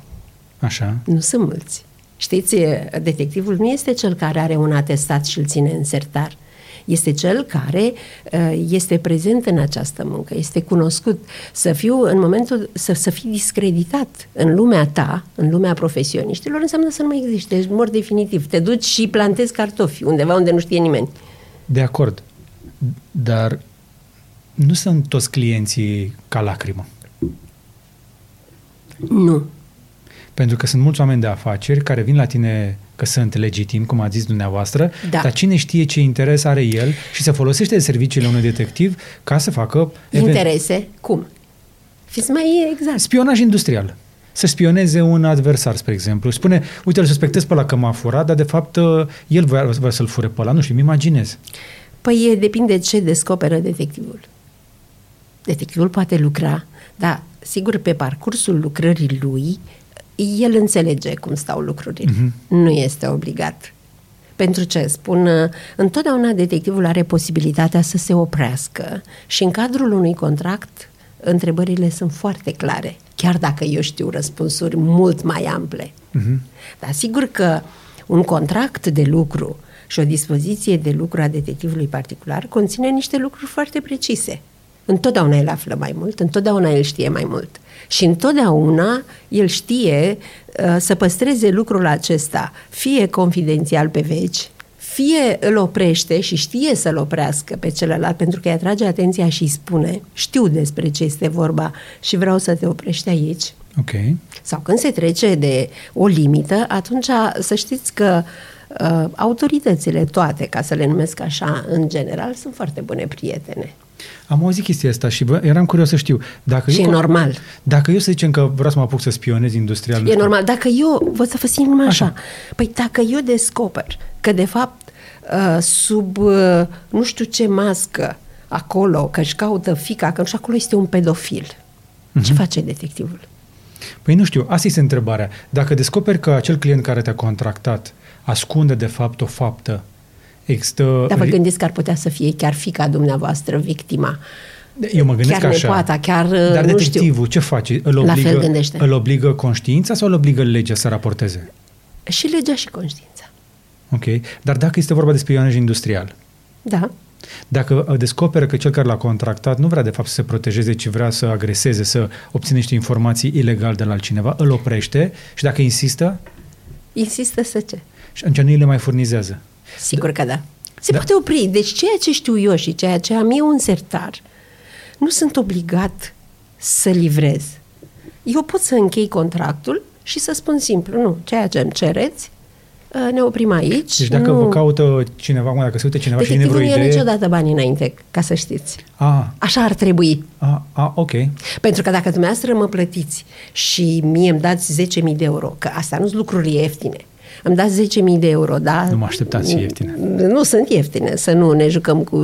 Speaker 1: Așa.
Speaker 2: Nu sunt mulți. Știți, detectivul nu este cel care are un atestat și îl ține în sertar. Este cel care uh, este prezent în această muncă, este cunoscut. Să fiu în momentul, să, să fii discreditat în lumea ta, în lumea profesioniștilor, înseamnă să nu mai existi, ești mor definitiv. Te duci și plantezi cartofi undeva unde nu știe nimeni.
Speaker 1: De acord. Dar nu sunt toți clienții ca lacrimă.
Speaker 2: Nu.
Speaker 1: Pentru că sunt mulți oameni de afaceri care vin la tine că sunt legitimi, cum a zis dumneavoastră, da. dar cine știe ce interes are el și se folosește de serviciile unui detectiv ca să facă...
Speaker 2: Interese? Event... Cum? Fiți mai exact.
Speaker 1: Spionaj industrial. Să spioneze un adversar, spre exemplu. Spune, uite, îl suspectez pe ăla că m-a furat, dar de fapt el vrea, vrea să-l fure pe ăla. Nu știu, îmi imaginez.
Speaker 2: Păi depinde ce descoperă detectivul. Detectivul poate lucra, dar sigur pe parcursul lucrării lui el înțelege cum stau lucrurile. Uh-huh. Nu este obligat. Pentru ce? Spun, întotdeauna detectivul are posibilitatea să se oprească și în cadrul unui contract întrebările sunt foarte clare, chiar dacă eu știu răspunsuri mult mai ample. Uh-huh. Dar sigur că un contract de lucru și o dispoziție de lucru a detectivului particular conține niște lucruri foarte precise. Întotdeauna el află mai mult, întotdeauna el știe mai mult. Și întotdeauna el știe uh, să păstreze lucrul acesta, fie confidențial pe veci, fie îl oprește și știe să-l oprească pe celălalt pentru că îi atrage atenția și îi spune știu despre ce este vorba și vreau să te oprești aici.
Speaker 1: Okay.
Speaker 2: Sau când se trece de o limită, atunci să știți că uh, autoritățile toate, ca să le numesc așa, în general, sunt foarte bune prietene.
Speaker 1: Am auzit chestia asta și eram curios să știu. Dacă
Speaker 2: și
Speaker 1: eu,
Speaker 2: e normal.
Speaker 1: Dacă eu să zicem că vreau să mă apuc să spionez industrial...
Speaker 2: E normal. Dacă eu, vă să vă simt numai așa. așa. Păi dacă eu descoper că de fapt uh, sub uh, nu știu ce mască acolo, că își caută fica, că nu știu, acolo este un pedofil. Uh-huh. Ce face detectivul?
Speaker 1: Păi nu știu, asta este întrebarea. Dacă descoperi că acel client care te-a contractat ascunde de fapt o faptă Există...
Speaker 2: Dar vă gândiți că ar putea să fie chiar fica dumneavoastră victima.
Speaker 1: Eu mă gândesc
Speaker 2: chiar
Speaker 1: așa.
Speaker 2: Nepoata, chiar,
Speaker 1: Dar
Speaker 2: nu
Speaker 1: detectivul
Speaker 2: știu.
Speaker 1: ce face? Îl obligă, La fel gândește. îl obligă conștiința sau îl obligă legea să raporteze?
Speaker 2: Și legea și conștiința.
Speaker 1: Ok. Dar dacă este vorba de spionaj industrial?
Speaker 2: Da.
Speaker 1: Dacă descoperă că cel care l-a contractat nu vrea de fapt să se protejeze, ci vrea să agreseze, să obține niște informații ilegal de la altcineva, îl oprește și dacă insistă?
Speaker 2: Insistă să ce?
Speaker 1: Și atunci nu îi le mai furnizează.
Speaker 2: Sigur că da. Se da. poate opri. Deci ceea ce știu eu și ceea ce am eu în sertar, nu sunt obligat să livrez. Eu pot să închei contractul și să spun simplu, nu, ceea ce îmi cereți, ă, ne oprim aici.
Speaker 1: Deci dacă nu... vă caută cineva, dacă se uită cineva și
Speaker 2: nu
Speaker 1: vreo idee...
Speaker 2: nu niciodată banii înainte, ca să știți.
Speaker 1: A.
Speaker 2: Așa ar trebui.
Speaker 1: A, a, ok.
Speaker 2: Pentru că dacă dumneavoastră mă plătiți și mie îmi dați 10.000 de euro, că asta nu sunt lucruri ieftine, am dat 10.000 de euro, da?
Speaker 1: Nu mă așteptați ieftine.
Speaker 2: Nu sunt ieftine, să nu ne jucăm cu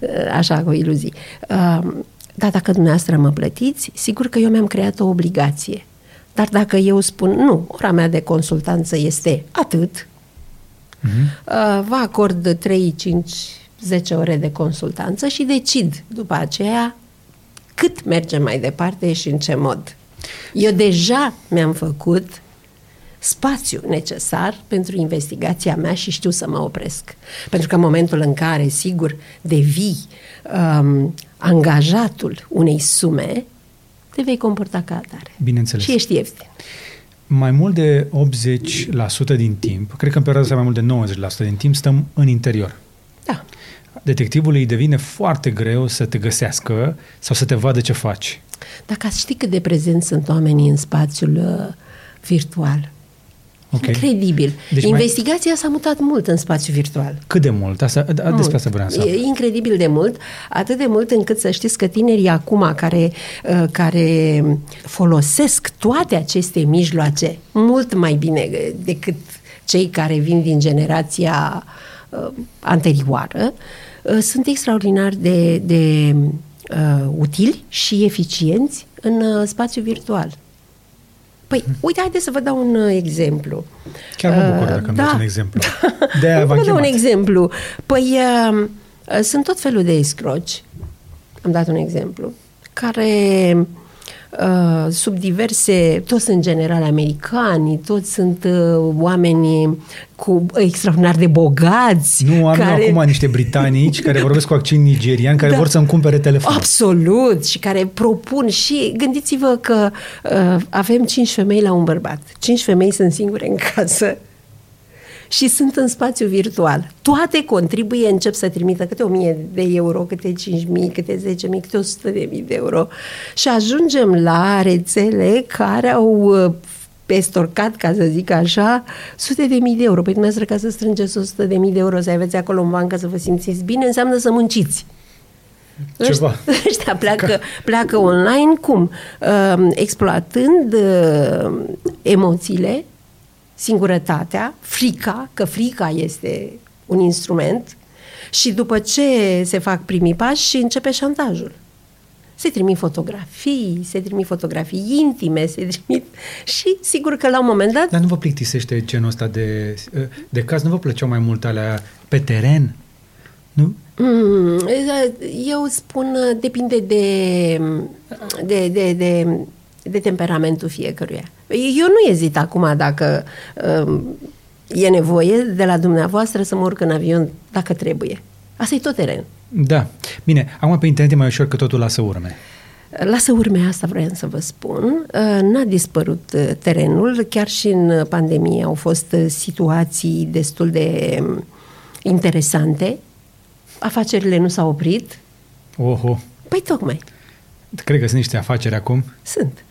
Speaker 2: uh, așa, cu iluzii. Um, dar dacă dumneavoastră mă plătiți, sigur că eu mi-am creat o obligație. Dar dacă eu spun, nu, ora mea de consultanță este atât, uh-huh. vă acord 3, 5, 10 ore de consultanță și decid după aceea cât mergem mai departe și în ce mod. Eu deja mi-am făcut spațiu necesar pentru investigația mea și știu să mă opresc. Pentru că în momentul în care, sigur, devii um, angajatul unei sume, te vei comporta ca atare.
Speaker 1: Bineînțeles.
Speaker 2: Și ești ieftin.
Speaker 1: Mai mult de 80% din timp, cred că în perioada asta mai mult de 90% din timp, stăm în interior.
Speaker 2: Da.
Speaker 1: detectivului îi devine foarte greu să te găsească sau să te vadă ce faci.
Speaker 2: Dacă ați ști cât de prezenți sunt oamenii în spațiul uh, virtual, Okay. Incredibil. Deci Investigația mai... s-a mutat mult în spațiu virtual.
Speaker 1: Cât de mult? Asta, mult. Despre asta vreau să
Speaker 2: E incredibil de mult, atât de mult încât să știți că tinerii acum care, uh, care folosesc toate aceste mijloace mult mai bine decât cei care vin din generația uh, anterioară, uh, sunt extraordinar de, de uh, utili și eficienți în uh, spațiu virtual. Păi, uite, haideți să vă dau un uh, exemplu.
Speaker 1: Chiar mă bucur dacă uh, da. un exemplu.
Speaker 2: De aia vă dau un exemplu. Păi, uh, uh, sunt tot felul de escroci, am dat un exemplu, care Uh, sub diverse, toți sunt generali americani, toți sunt uh, oameni cu extraordinar de bogați.
Speaker 1: Nu, am care... acum niște britanici care vorbesc cu accent nigerian, care da, vor să-mi cumpere telefon.
Speaker 2: Absolut, și care propun și gândiți-vă că uh, avem cinci femei la un bărbat. Cinci femei sunt singure în casă și sunt în spațiu virtual. Toate contribuie, încep să trimită câte 1000 de euro, câte 5000, câte 10000, câte 100 de mii de euro și ajungem la rețele care au uh, pestorcat, ca să zic așa, sute de mii de euro. Păi dumneavoastră ca să strângeți 100 de mii de euro, să aveți acolo în bancă să vă simțiți bine, înseamnă să munciți.
Speaker 1: Ceva.
Speaker 2: Ăștia pleacă, pleacă online, cum? Uh, exploatând uh, emoțiile, singurătatea, frica, că frica este un instrument și după ce se fac primii pași începe șantajul. Se trimit fotografii, se trimit fotografii intime, se trimit și sigur că la un moment dat...
Speaker 1: Dar nu vă plictisește genul ăsta de, de caz? Nu vă plăceau mai mult alea pe teren? Nu?
Speaker 2: Mm, eu spun, depinde de, de, de, de de temperamentul fiecăruia. Eu nu ezit acum dacă uh, e nevoie de la dumneavoastră să mă urc în avion dacă trebuie. Asta e tot teren.
Speaker 1: Da. Bine, acum pe internet e mai ușor că totul lasă urme.
Speaker 2: Lasă urme, asta vreau să vă spun. Uh, n-a dispărut uh, terenul, chiar și în pandemie au fost uh, situații destul de um, interesante. Afacerile nu s-au oprit.
Speaker 1: Oho.
Speaker 2: Păi tocmai.
Speaker 1: Cred că sunt niște afaceri acum.
Speaker 2: Sunt.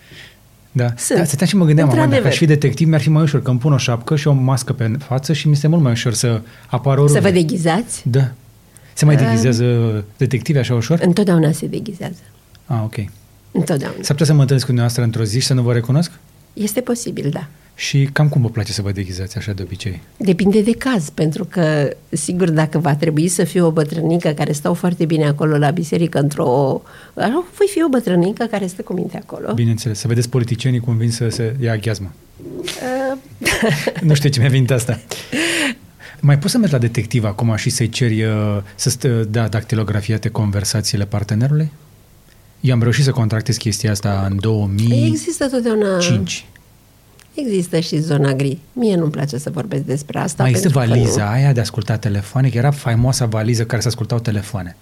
Speaker 1: Da. Sunt. da, stăteam și mă gândeam, mă, dacă aș fi detectiv, mi-ar fi mai ușor, că îmi pun o șapcă și o mască pe față și mi este mult mai ușor să apară
Speaker 2: Să vă deghizați?
Speaker 1: Da. Se mai deghizează uh, detectivii așa ușor?
Speaker 2: Întotdeauna se deghizează.
Speaker 1: Ah, ok.
Speaker 2: Întotdeauna.
Speaker 1: S-ar putea să mă întâlnesc cu dumneavoastră într-o zi și să nu vă recunosc?
Speaker 2: Este posibil, da.
Speaker 1: Și cam cum vă place să vă deghizați așa de obicei?
Speaker 2: Depinde de caz, pentru că, sigur, dacă va trebui să fiu o bătrânică care stau foarte bine acolo la biserică într-o... Voi fi o bătrânică care stă cu minte acolo.
Speaker 1: Bineînțeles, să vedeți politicienii cum vin să se ia gheazmă. Uh... nu știu ce mi-a venit asta. Mai poți să mergi la detectiv acum și să-i ceri uh, să dea dactilografiate conversațiile partenerului? Eu am reușit să contractez chestia asta în 2005.
Speaker 2: Există totdeauna... 5. Există și zona gri. Mie nu-mi place să vorbesc despre asta.
Speaker 1: Mai este valiza nu... aia de ascultat telefoane? Că era faimoasa valiză care se ascultau telefoane.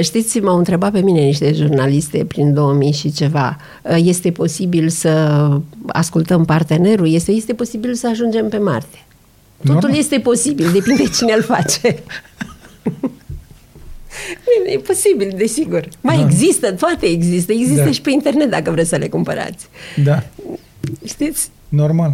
Speaker 2: Știți, m-au întrebat pe mine niște jurnaliste prin 2000 și ceva. Este posibil să ascultăm partenerul? Este, este posibil să ajungem pe Marte? Totul Normal. este posibil, depinde cine îl face. E posibil, desigur. Mai da. există, toate există. Există da. și pe internet dacă vreți să le cumpărați.
Speaker 1: Da.
Speaker 2: Știți?
Speaker 1: Normal.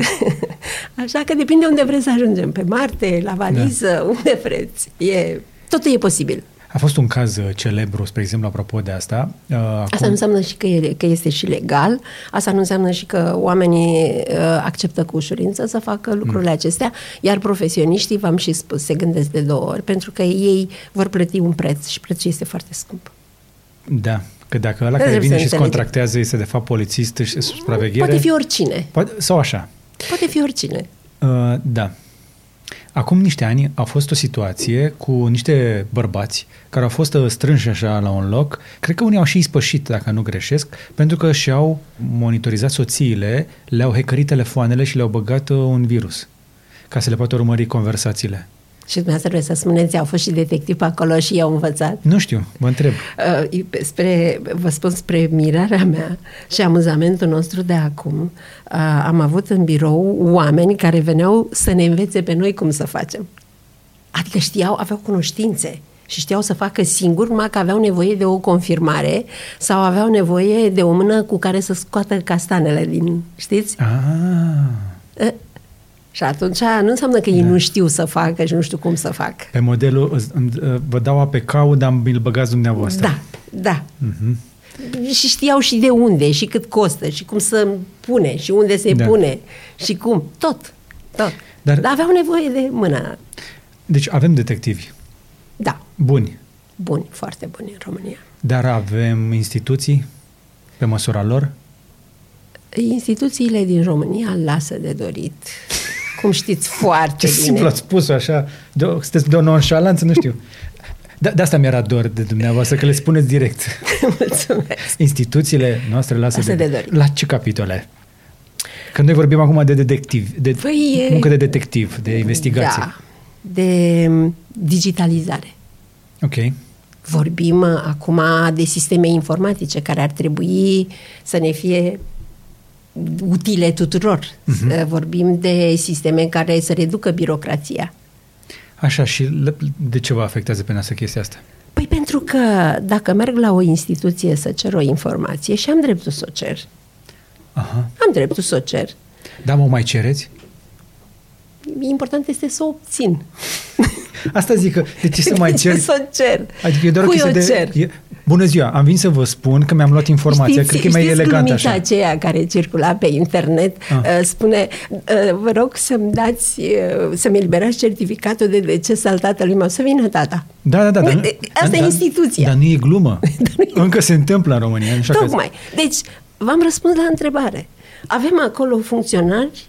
Speaker 2: Așa că depinde unde vreți să ajungem. Pe Marte, la valiză, da. unde vreți. E, totul e posibil.
Speaker 1: A fost un caz uh, celebru, spre exemplu, apropo de asta.
Speaker 2: Uh, acum... Asta nu înseamnă și că, e, că este și legal, asta nu înseamnă și că oamenii uh, acceptă cu ușurință să facă lucrurile mm. acestea, iar profesioniștii, v-am și spus, se gândesc de două ori, pentru că ei vor plăti un preț și prețul este foarte scump.
Speaker 1: Da, Că dacă ăla care vine și îți contractează este de fapt polițist și supraveghere...
Speaker 2: Poate fi oricine.
Speaker 1: Poate, sau așa.
Speaker 2: Poate fi oricine.
Speaker 1: Uh, da. Acum niște ani a fost o situație cu niște bărbați care au fost uh, strânși așa la un loc. Cred că unii au și ispășit, dacă nu greșesc, pentru că și-au monitorizat soțiile, le-au hackerit telefoanele și le-au băgat uh, un virus ca să le poată urmări conversațiile.
Speaker 2: Și dumneavoastră trebuie să spuneți, au fost și detectiv acolo și i-au învățat.
Speaker 1: Nu știu, mă întreb.
Speaker 2: Uh, spre, vă spun spre mirarea mea și amuzamentul nostru de acum, uh, am avut în birou oameni care veneau să ne învețe pe noi cum să facem. Adică știau, aveau cunoștințe și știau să facă singur, numai că aveau nevoie de o confirmare sau aveau nevoie de o mână cu care să scoată castanele din, știți?
Speaker 1: Ah.
Speaker 2: Și atunci nu înseamnă că ei da. nu știu să facă și nu știu cum să facă.
Speaker 1: Pe modelul, vă dau pe cau, dar îl băgați dumneavoastră.
Speaker 2: Da, da. Uh-huh. Și știau și de unde, și cât costă, și cum să pune, și unde se da. pune, și cum. Tot, tot. Dar, dar aveau nevoie de mână.
Speaker 1: Deci avem detectivi.
Speaker 2: Da.
Speaker 1: Buni.
Speaker 2: Buni, foarte buni în România.
Speaker 1: Dar avem instituții pe măsura lor?
Speaker 2: Instituțiile din România lasă de dorit. Cum știți foarte
Speaker 1: Ce
Speaker 2: bine.
Speaker 1: simplu ați spus așa, de, sunteți de o nonșalanță, nu știu. De, de asta mi-era dor de dumneavoastră, că le spuneți direct.
Speaker 2: Mulțumesc.
Speaker 1: Instituțiile noastre lasă,
Speaker 2: lasă
Speaker 1: de,
Speaker 2: de dorit.
Speaker 1: La ce capitole? Că noi vorbim acum de detectiv, de păi, muncă de detectiv, de investigație.
Speaker 2: Da, de digitalizare.
Speaker 1: Ok.
Speaker 2: Vorbim acum de sisteme informatice care ar trebui să ne fie utile tuturor. Uh-huh. Vorbim de sisteme care să reducă birocrația.
Speaker 1: Așa, și de ce vă afectează pe noastră chestia asta?
Speaker 2: Păi pentru că dacă merg la o instituție să cer o informație și am dreptul să o cer,
Speaker 1: Aha.
Speaker 2: am dreptul să o cer.
Speaker 1: Da, mă mai cereți?
Speaker 2: Important este să o obțin.
Speaker 1: Asta zic că de ce să mai cer?
Speaker 2: De ce să o cer?
Speaker 1: Adică e doar
Speaker 2: Cui
Speaker 1: o
Speaker 2: o
Speaker 1: de,
Speaker 2: cer?
Speaker 1: E, bună ziua, am venit să vă spun că mi-am luat informația,
Speaker 2: știți,
Speaker 1: cred că e mai elegant așa.
Speaker 2: aceea care circula pe internet, ah. uh, spune, uh, vă rog să-mi dați, uh, să-mi eliberați certificatul de deces al tatălui meu, să vină tata.
Speaker 1: Da, da, da. Dar,
Speaker 2: Asta
Speaker 1: da,
Speaker 2: e instituția.
Speaker 1: Dar nu e glumă. Încă se întâmplă în România. Așa
Speaker 2: Tocmai. Că... Deci, v-am răspuns la întrebare. Avem acolo funcționari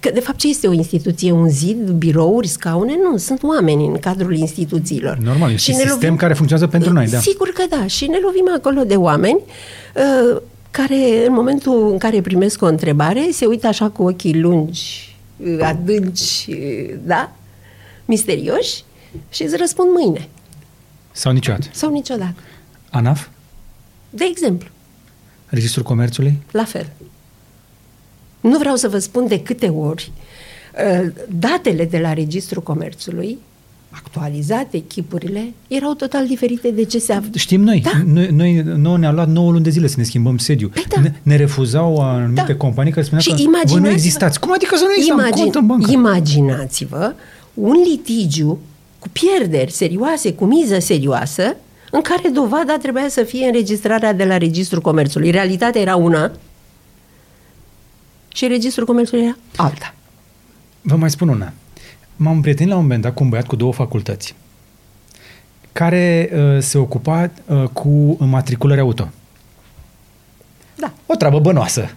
Speaker 2: Că, de fapt, ce este o instituție? Un zid, birouri, scaune? Nu, sunt oameni în cadrul instituțiilor.
Speaker 1: Normal, este un sistem lovim... care funcționează pentru noi, da.
Speaker 2: Sigur că da. Și ne lovim acolo de oameni uh, care, în momentul în care primesc o întrebare, se uită așa cu ochii lungi, uh, adânci, uh, da? Misterioși și îți răspund mâine.
Speaker 1: Sau niciodată.
Speaker 2: Sau niciodată.
Speaker 1: ANAF?
Speaker 2: De exemplu.
Speaker 1: Registrul Comerțului?
Speaker 2: La fel. Nu vreau să vă spun de câte ori uh, datele de la Registrul Comerțului actualizate, echipurile, erau total diferite de ce se află.
Speaker 1: Știm noi.
Speaker 2: Da.
Speaker 1: Noi, noi, noi ne-a luat 9 luni de zile să ne schimbăm sediu.
Speaker 2: Păi da.
Speaker 1: ne, ne refuzau anumite da. companii care spuneau
Speaker 2: Și
Speaker 1: că voi nu existați. Cum adică să nu existăm
Speaker 2: imagine,
Speaker 1: cont în bancă?
Speaker 2: Imaginați-vă un litigiu cu pierderi serioase, cu miză serioasă, în care dovada trebuia să fie înregistrarea de la Registrul Comerțului. Realitatea era una, și registrul comerțului era alta.
Speaker 1: Vă mai spun una. M-am împrietenit la un moment dat cu un băiat cu două facultăți care uh, se ocupa uh, cu matriculări auto.
Speaker 2: Da.
Speaker 1: O treabă bănoasă.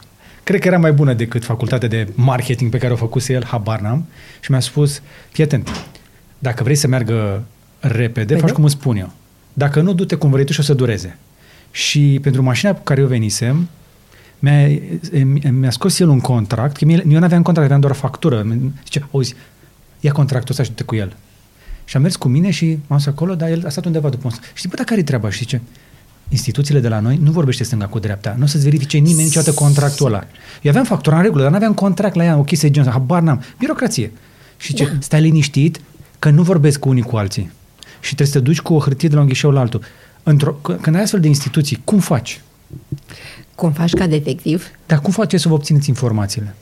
Speaker 1: Cred că era mai bună decât facultatea de marketing pe care o făcuse el, habar n-am. Și mi-a spus, fii atent, dacă vrei să meargă repede, faci cum îți spun eu. Dacă nu, du-te cum vrei tu și o să dureze. Și pentru mașina cu care eu venisem, mi-a, mi-a scos el un contract, că eu nu aveam contract, aveam doar factură. Zice, auzi, ia contractul ăsta și du cu el. Și a mers cu mine și m-am dus acolo, dar el a stat undeva după un Știi, bă, dar care-i treaba? Și zice, instituțiile de la noi nu vorbește stânga cu dreapta. Nu o să-ți verifice nimeni niciodată contractul ăla. Eu aveam factura în regulă, dar nu aveam contract la ea, o chestie genul habar n-am. Birocrație. Și zice, da. stai liniștit că nu vorbesc cu unii cu alții. Și trebuie să te duci cu o hârtie de la un ghișeu la altul. Într-o, când ai astfel de instituții, cum faci?
Speaker 2: Cum faci ca detectiv?
Speaker 1: Dar cum faceți să vă obțineți informațiile?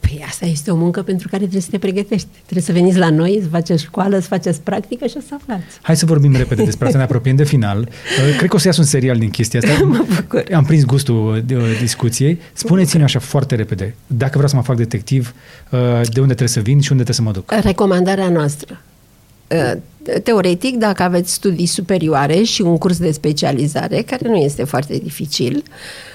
Speaker 2: Păi asta este o muncă pentru care trebuie să te pregătești. Trebuie să veniți la noi, să faceți școală, să faceți practică și să aflați.
Speaker 1: Hai să vorbim repede despre asta, ne apropiem de final. Uh, cred că o să iasă un serial din chestia asta.
Speaker 2: mă bucur.
Speaker 1: Am prins gustul de, uh, discuției. Spuneți-mi așa foarte repede, dacă vreau să mă fac detectiv, uh, de unde trebuie să vin și unde trebuie să mă duc?
Speaker 2: Recomandarea noastră. Teoretic, dacă aveți studii superioare și un curs de specializare, care nu este foarte dificil, Uh,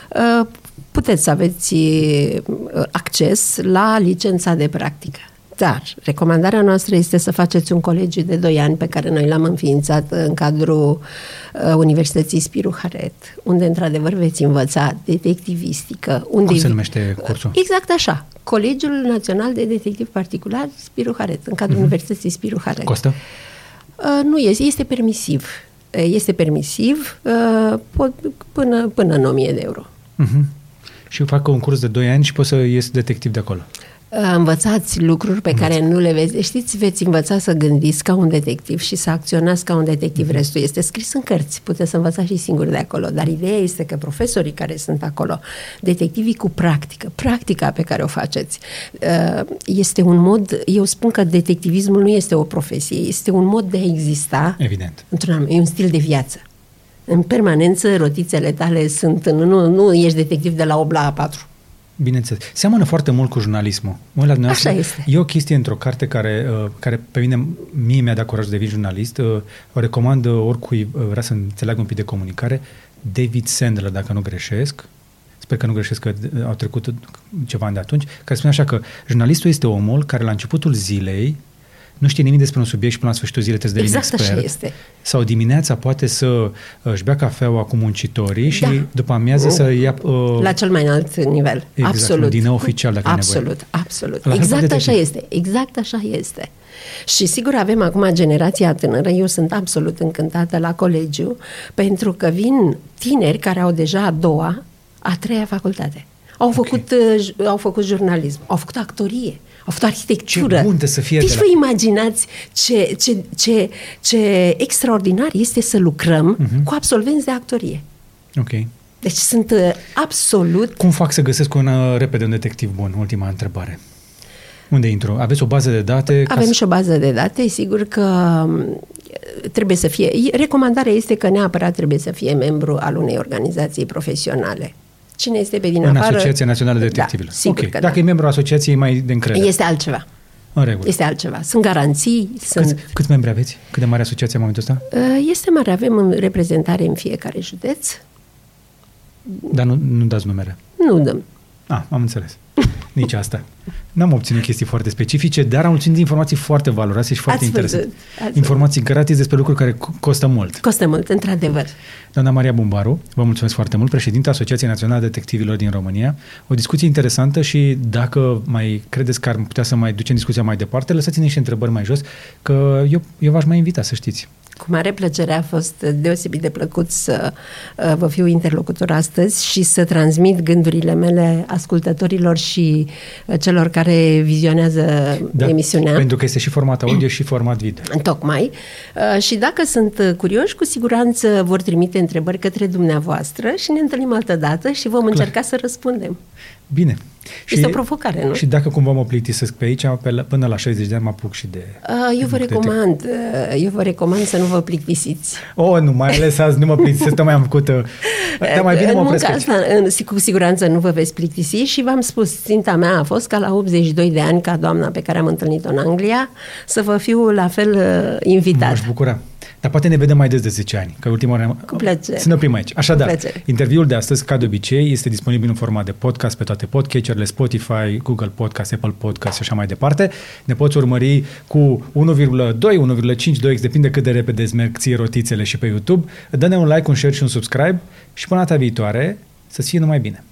Speaker 2: puteți să aveți uh, acces la licența de practică. Dar recomandarea noastră este să faceți un colegiu de 2 ani pe care noi l-am înființat în cadrul uh, Universității Spiru Haret, unde într-adevăr veți învăța detectivistică. Unde
Speaker 1: Cum se numește cursul?
Speaker 2: Exact așa. Colegiul Național de Detectiv Particular Spiru Haret, în cadrul uh-huh. Universității Spiru Haret.
Speaker 1: Costă?
Speaker 2: Uh, nu este, este permisiv. Este permisiv uh, până, până în 1000 de euro.
Speaker 1: Uh-huh. Și fac un curs de 2 ani și pot să ies detectiv de acolo.
Speaker 2: învățați lucruri pe Învăț. care nu le vezi. Știți, veți învăța să gândiți ca un detectiv și să acționați ca un detectiv. Mm-hmm. Restul este scris în cărți, puteți să învățați și singuri de acolo. Dar ideea este că profesorii care sunt acolo, detectivii cu practică, practica pe care o faceți, uh, este un mod, eu spun că detectivismul nu este o profesie, este un mod de a exista.
Speaker 1: Evident.
Speaker 2: Într-un, e un stil de viață. În permanență, rotițele tale sunt, nu, nu ești detectiv de la 8 la 4
Speaker 1: Bineînțeles. Seamănă foarte mult cu jurnalismul.
Speaker 2: Mă la Așa este.
Speaker 1: E o chestie într-o carte care, uh, care pe mine, mie mi-a dat curaj să devin jurnalist. Uh, o recomand uh, oricui vrea să înțeleagă un pic de comunicare. David Sandler, dacă nu greșesc, sper că nu greșesc că au trecut ceva ani de atunci, care spune așa că jurnalistul este omul care la începutul zilei nu știe nimic despre un subiect și până la sfârșitul zilei trebuie să
Speaker 2: devină
Speaker 1: exact
Speaker 2: expert. Așa este.
Speaker 1: Sau dimineața poate să își bea cafeaua cu muncitorii și da. după amiază să ia...
Speaker 2: Uh, la cel mai înalt nivel.
Speaker 1: Exact,
Speaker 2: absolut.
Speaker 1: din oficial dacă
Speaker 2: Absolut, absolut. La exact așa este. Exact așa este. Și sigur avem acum generația tânără, eu sunt absolut încântată la colegiu, pentru că vin tineri care au deja a doua, a treia facultate. Au făcut, okay. uh, au făcut jurnalism, au făcut actorie, au făcut arhitectură.
Speaker 1: Ce bun să fie
Speaker 2: deci
Speaker 1: de
Speaker 2: la... vă imaginați ce, ce, ce, ce extraordinar este să lucrăm uh-huh. cu absolvenți de actorie.
Speaker 1: Ok.
Speaker 2: Deci sunt uh, absolut...
Speaker 1: Cum fac să găsesc un uh, repede un detectiv bun? Ultima întrebare. Unde intru? Aveți o bază de date?
Speaker 2: Avem să... și o bază de date. Sigur că um, trebuie să fie... Recomandarea este că neapărat trebuie să fie membru al unei organizații profesionale. Cine este pe din
Speaker 1: în
Speaker 2: afară...
Speaker 1: Asociația Națională de Detectivilor.
Speaker 2: Da, sigur
Speaker 1: okay.
Speaker 2: că
Speaker 1: Dacă
Speaker 2: da.
Speaker 1: e membru asociației mai de încredere.
Speaker 2: Este altceva.
Speaker 1: În regulă.
Speaker 2: Este altceva. Sunt garanții.
Speaker 1: Câți,
Speaker 2: sunt...
Speaker 1: câți membri aveți? Cât de mare asociația în momentul ăsta?
Speaker 2: Uh, este mare. Avem reprezentare în fiecare județ.
Speaker 1: Dar nu, nu dați numere?
Speaker 2: Nu dăm.
Speaker 1: Ah, am înțeles. Nici asta. N-am obținut chestii foarte specifice, dar am obținut informații foarte valoroase și foarte
Speaker 2: ați
Speaker 1: interesante.
Speaker 2: Văzut,
Speaker 1: informații gratis despre lucruri care costă mult.
Speaker 2: Costă mult, într-adevăr.
Speaker 1: Doamna Maria Bumbaru, vă mulțumesc foarte mult, președinta Asociației Naționale a Detectivilor din România. O discuție interesantă și dacă mai credeți că ar putea să mai ducem discuția mai departe, lăsați-ne și întrebări mai jos, că eu, eu v-aș mai invita, să știți.
Speaker 2: Cu mare plăcere a fost deosebit de plăcut să uh, vă fiu interlocutor astăzi și să transmit gândurile mele ascultătorilor și uh, celor care vizionează
Speaker 1: da,
Speaker 2: emisiunea.
Speaker 1: Pentru că este și format audio și format video.
Speaker 2: Tocmai. Uh, și dacă sunt curioși, cu siguranță vor trimite întrebări către dumneavoastră și ne întâlnim altă dată și vom Clar. încerca să răspundem.
Speaker 1: Bine.
Speaker 2: Este și, o provocare, nu?
Speaker 1: Și dacă cumva mă plictisesc pe aici, pe la, până la 60 de ani mă apuc și de...
Speaker 2: Uh, eu vă recomand, uh, eu vă recomand să nu vă plictisiți.
Speaker 1: Oh, nu, mai ales azi nu mă plictisesc, mai am făcut... Uh, dar mai bine mă opresc
Speaker 2: asta, în, cu siguranță nu vă veți plictisi și v-am spus, ținta mea a fost ca la 82 de ani, ca doamna pe care am întâlnit-o în Anglia, să vă fiu la fel uh, invitat.
Speaker 1: M-aș bucura. Dar poate ne vedem mai des de 10 ani, că ultima oară...
Speaker 2: Cu plăcere.
Speaker 1: Să ne oprim aici. Așadar, interviul de astăzi, ca de obicei, este disponibil în format de podcast pe toate podcatcherele, Spotify, Google Podcast, Apple Podcast și așa mai departe. Ne poți urmări cu 1,2, 1,5, 2x, depinde cât de repede îți merg ție rotițele și pe YouTube. Dă-ne un like, un share și un subscribe și până data viitoare să-ți fie numai bine.